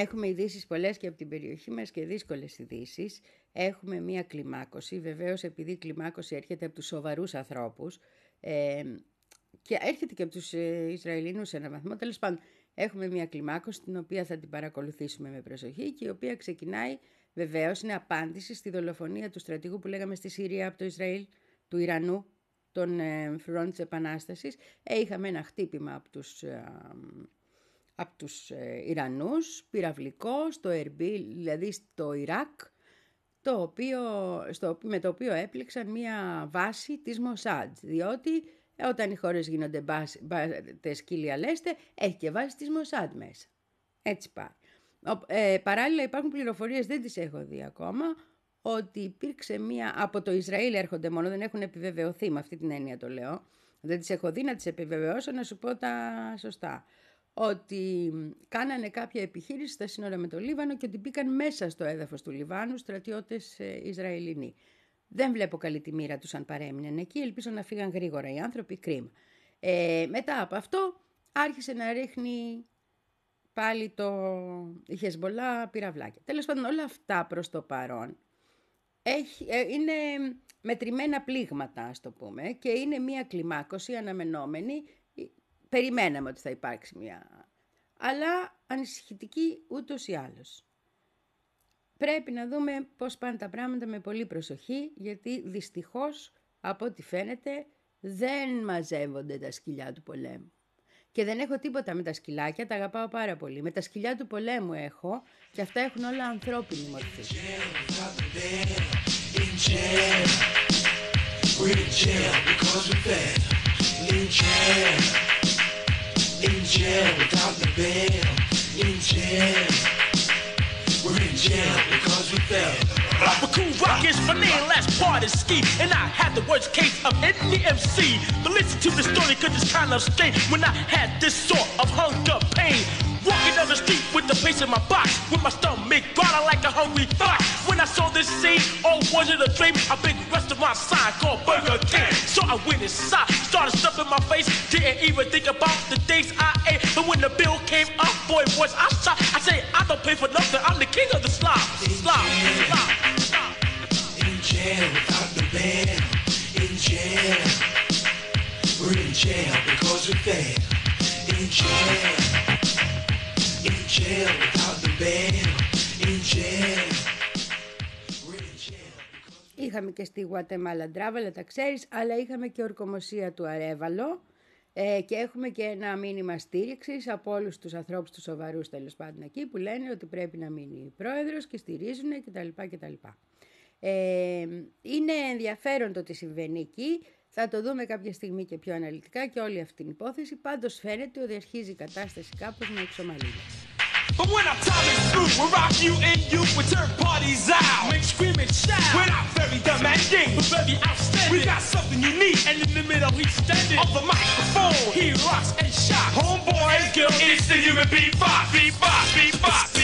Έχουμε ειδήσεις πολλές και από την περιοχή μας και δύσκολες ειδήσεις. Έχουμε μία κλιμάκωση, βεβαίως επειδή η κλιμάκωση έρχεται από τους σοβαρούς ανθρώπους ε, και έρχεται και από τους ε, Ισραηλινούς σε έναν βαθμό. Τέλος πάντων, έχουμε μία κλιμάκωση την οποία θα την παρακολουθήσουμε με προσοχή και η οποία ξεκινάει βεβαίως, είναι απάντηση στη δολοφονία του στρατηγού που λέγαμε στη Συρία από το Ισραήλ, του Ιρανού, των ε, φρουρών της Επανάστασης. Ε, είχαμε ένα χτύπημα από τους... ε, από τους ε, Ιρανούς, πυραυλικός, στο Ερμπίλ, δηλαδή στο Ιράκ, το οποίο, στο, με το οποίο έπληξαν μία βάση της Μοσάντς, διότι ε, όταν οι χώρες γίνονται μπάς- μπάτες κύλια λέστε, έχει και βάση της Μοσάντ μέσα. Έτσι πάει. Ο- ε, παράλληλα υπάρχουν πληροφορίες, δεν τις έχω δει ακόμα, ότι υπήρξε μία, από το Ισραήλ έρχονται μόνο, δεν έχουν επιβεβαιωθεί με αυτή την έννοια το λέω, δεν τις έχω δει να τις επιβεβαιώσω να σου πω τα σωστά. Ότι κάνανε κάποια επιχείρηση στα σύνορα με το Λίβανο και ότι μπήκαν μέσα στο έδαφος του Λιβάνου στρατιώτες ε, Ισραηλινοί. Δεν βλέπω καλή τη μοίρα τους αν παρέμειναν εκεί, ελπίζω να φύγαν γρήγορα οι άνθρωποι, κρίμα. Ε, μετά από αυτό άρχισε να ρίχνει πάλι το η Χεσμολά πυραυλάκια. Τέλος πάντων όλα αυτά προς το παρόν έχει, ε, είναι μετρημένα πλήγματα ας το πούμε και είναι μια κλιμάκωση αναμενόμενη. Ε, Περιμέναμε ότι θα υπάρξει μια... Αλλά ανησυχητική ούτως ή άλλως. Πρέπει να δούμε πώς πάνε τα πράγματα με πολύ προσοχή γιατί δυστυχώς από ό,τι φαίνεται δεν μαζεύονται τα σκυλιά του πολέμου. Και δεν έχω τίποτα με τα σκυλάκια, τα αγαπάω πάρα πολύ. Με τα σκυλιά του πολέμου έχω και αυτά έχουν όλα ανθρώπινη μορφή. In jail, we're in jail without the bail. In jail, we're in jail because we fell. But cool rock is name, last part is ski. And I had the worst case of any MC. But listen to the story, cause it's kind of strange. When I had this sort of hunger pain. Walking down the street with the pace in my box. With my stomach growling like a hungry fox. When I saw this scene, oh, was it a dream? A big restaurant sign called Burger King. So I went inside, started stuffing my face. Didn't even think about the days I ate. But when the bill came up, boy, was I shocked. I say, I don't pay for nothing. I'm the king of the slop. Slop, slop. In jail without the bail. In jail. We're in jail because we fail. In jail. Είχαμε και στη Γουατεμάλα Ντράβαλα, τα ξέρεις, αλλά είχαμε και ορκομοσία του Αρέβαλο ε, και έχουμε και ένα μήνυμα στήριξης από όλους τους ανθρώπους τους σοβαρούς τέλος πάντων εκεί που λένε ότι πρέπει να μείνει πρόεδρος και στηρίζουν κτλ. κτλ. Ε, είναι ενδιαφέρον το τι συμβαίνει εκεί. Θα το δούμε κάποια στιγμή και πιο αναλυτικά και όλη αυτή την υπόθεση. Πάντως φαίνεται ότι αρχίζει η κατάσταση κάπως να εξομαλύνεται. But when our time is through, we'll rock you and you, we turn parties out. Make scream and shout. We're not very demanding, but very outstanding. We got something unique, and in the middle he's standing. On the microphone, he rocks and shot. Homeboy, and girl, it's the human. Beatbox, beatbox, beatbox, beatbox,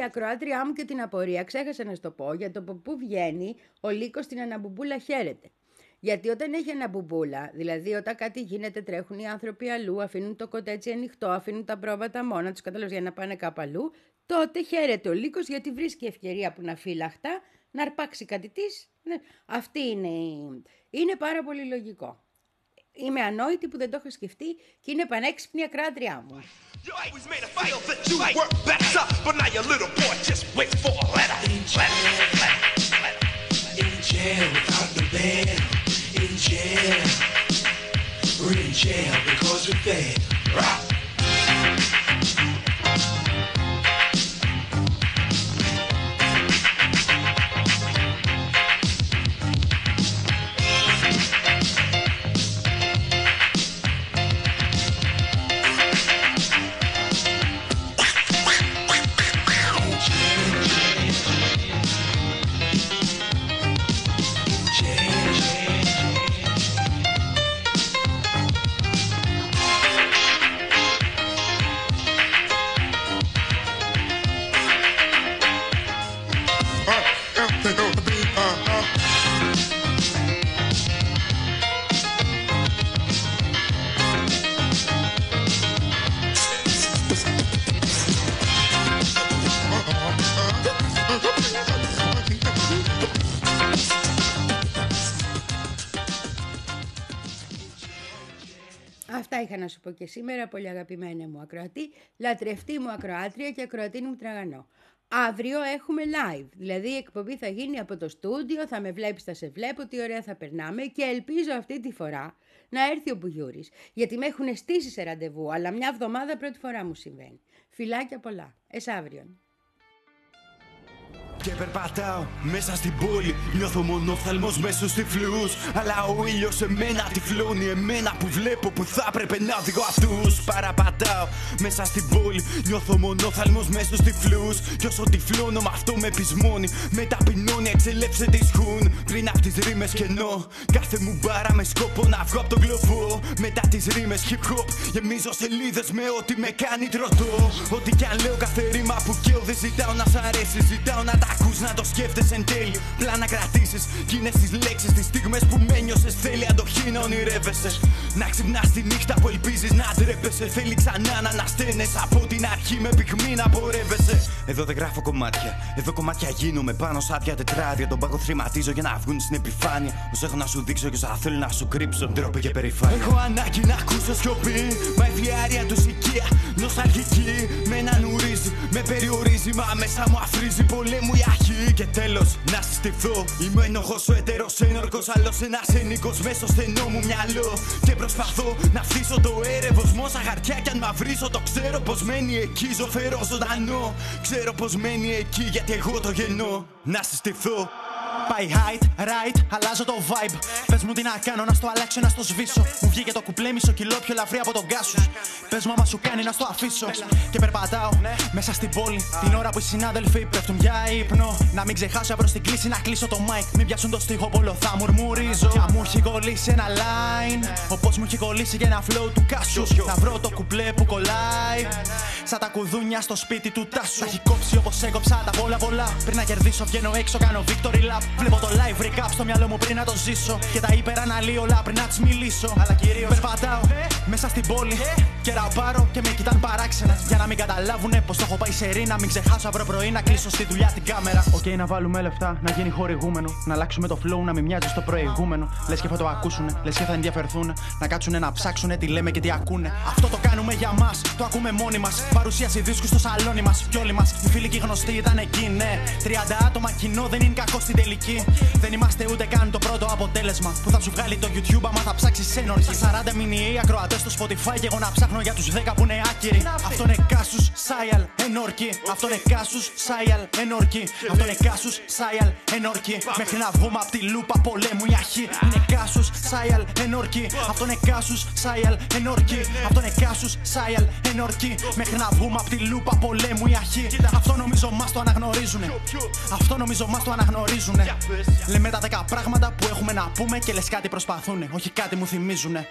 η ακροάτριά μου και την απορία. Ξέχασα να σου το πω για το από πού βγαίνει ο λύκος στην αναμπουμπούλα χαίρεται. Γιατί όταν έχει αναμπουμπούλα, δηλαδή όταν κάτι γίνεται, τρέχουν οι άνθρωποι αλλού, αφήνουν το κοτέτσι ανοιχτό, αφήνουν τα πρόβατα μόνα τους, κατάλαβες για να πάνε κάπου αλλού, τότε χαίρεται ο λύκος γιατί βρίσκει ευκαιρία που να φύλαχτα να αρπάξει κάτι της. Αυτή είναι. η- Είναι πάρα πολύ λογικό. Είμαι ανόητη που δεν το έχω σκεφτεί και είναι πανέξυπνη η ακράτριά μου. You always made a feel that you were better, but now your little boy Αυτά είχα να σου πω και σήμερα, πολύ αγαπημένα μου ακροατή, λατρευτή μου ακροάτρια και ακροατή μου τραγανό. Αύριο έχουμε live, δηλαδή η εκπομπή θα γίνει από το στούντιο, θα με βλέπεις, θα σε βλέπω, τι ωραία θα περνάμε και ελπίζω αυτή τη φορά να έρθει ο Μπουγιούρης, γιατί με έχουν στήσει σε ραντεβού, αλλά μια εβδομάδα πρώτη φορά μου συμβαίνει. Φιλάκια πολλά, εσάβριον. Και περπατάω μέσα στην πόλη. Νιώθω μονόφθαλμος μέσω στη φλούς. Αλλά ο ήλιος εμένα τυφλώνει. Εμένα που βλέπω που θα έπρεπε να οδηγώ αυτούς. Παραπατάω μέσα στην πόλη. Νιώθω μονόφθαλμος μέσω στη φλούς. Κι όσο τυφλώνω με αυτό με πεισμώνει Με ταπεινώνει εξελεύσετε ισχούν Πριν Έρινα απ' τις ρήμες κενό Κάθε μου μπάρα με σκόπο να βγω απ' τον κλωβό. Μετά τις ρήμες hip hop Γεμίζω σελίδες με ό,τι με κάνει τροτό. Ό,τι κι αν λέω κάθε ρήμα που καίω Δεν ζητάω να σ' αρέσει. Ζητάω να τα ακούς να το σκέφτεσαι εν τέλει. Πλά να κρατήσεις. Κι είναι στις λέξεις Τις στιγμές που με νιώσες Θέλει αντοχή να ονειρεύεσαι. Να ξυπνάς τη νύχτα που ελπίζεις να ντρέπεσαι. Θέλει ξανά να ανασταίνεσαι. Από την αρχή με πυγμή να πορεύεσαι. Εδώ δεν γράφω κομμάτια. Εδώ κομμάτια γίνομαι. Πάνω σ' άδεια τετράδια. Τον πάγο θρηματίζω για να βγουν στην επιφάνεια. Όσο έχω να σου δείξω και όσα θέλω να σου κρύψω. Ντρόπη και περηφάνεια. Έχω ανάγκη να ακούσω σιωπή. Μα η διάρκεια τους οικία. Νοσταλγική. Με έναν ουρίζει Με περιορίζει. Μα μέσα μου αφρίζει. Πολέμου η αρχή Και τέλος να συστηθώ. Είμαι ένοχος ο ετερός ένορκος Άλλος ένας ένικος Μέσα στο στενό μου μυαλό. Και προσπαθώ να αφήσω το έρευος Μόσα χαρτιά κι αν μαυρίσω Το ξέρω πως μένει εκεί Ζωφερό ζωντανό. Ξέρω πως μένει εκεί Γιατί εγώ το γεννώ. Να συστηθώ Πάει height, right, αλλάζω το vibe. Πες μου τι να κάνω, να στο αλλάξω, να στο σβήσω. Μου βγήκε το κουπλέ μισό κιλό πιο λαφρύ από τον κάσου. Πες μου άμα σου κάνει να στο αφήσω. Και περπατάω μέσα στην πόλη. Την ώρα που οι συνάδελφοι πέφτουν για ύπνο. Να μην ξεχάσω προ την κλίση να κλείσω το mic. Μην πιάσουν το στίχο πολλό θα μουρμουρίζω. Και μου έχει κολλήσει ένα line. Όπω μου έχει κολλήσει και ένα flow του κάσου. Να βρω το κουπλέ που κολλάει. Σαν τα κουδούνια στο σπίτι του Τάσου. Τα έχει κόψει όπως έκοψα τα πολλά πολλά. Πριν να κερδίσω, βγαίνω έξω, κάνω victory lap. Βλέπω το live recap στο μυαλό μου πριν να το ζήσω. Και τα υπεραναλύω όλα πριν να τη μιλήσω. Αλλά κυρίως περπατάω μέσα στην πόλη. Και ραπάρω και με κοιτάν παράξενα. Για να μην καταλάβουνε πως το έχω πάει σερί. Να μην ξεχάσω αύριο πρωί να κλείσω στη δουλειά την κάμερα. Οκ, να βάλουμε λεφτά, να γίνει χορηγούμενο. Να αλλάξουμε το flow, να μην μοιάζει στο προηγούμενο. Λες και θα το ακούσουνε, λες και θα ενδιαφερθούν. Να κάτσουνε να ψάξουνε τι λέμε και τι ακούνε. Αυτό το κάνουμε για μας, το ακούμε μόνοι μας. Παρουσίαση δίσκου στο σαλόνι μας. Κι όλοι μας, οι φίλοι και οι γνωστοί ήταν εκεί, ναι. 30 άτομα κοινό δεν είναι κακό στην τελική. Δεν είμαστε ούτε καν το πρώτο αποτέλεσμα που θα σου βγάλει το YouTube άμα θα ψάξεις ένορχη. 40 μηνιαίοι ακροατές στο Spotify και εγώ να ψάχνω για τους 10 που είναι άκυροι. Αυτό είναι κάσους, Σάιαλ, ενόρκη. Αυτό είναι κάσους, Σάιαλ, ενόρκη. Αυτό είναι κάσους, Σάιαλ, ενόρκη. Μέχρι να βγούμε από τη λούπα πολέμου η αρχή. Είναι κάσους, Σάιαλ, ενόρκη. Αυτό είναι κάσους, Σάιαλ, ενόρκη. Αυτό είναι κάσους, Σάιαλ, ενόρκη. Μέχρι να βγούμε από τη λούπα πολέμου η αρχή. Αυτό νομίζω μας το αναγνωρίζουνε. Αυτό νομίζω μας το αναγνωρίζουνε. Λέμε τα δέκα πράγματα που έχουμε να πούμε και λες κάτι προσπαθούνε. Όχι κάτι μου θυμίζουνε.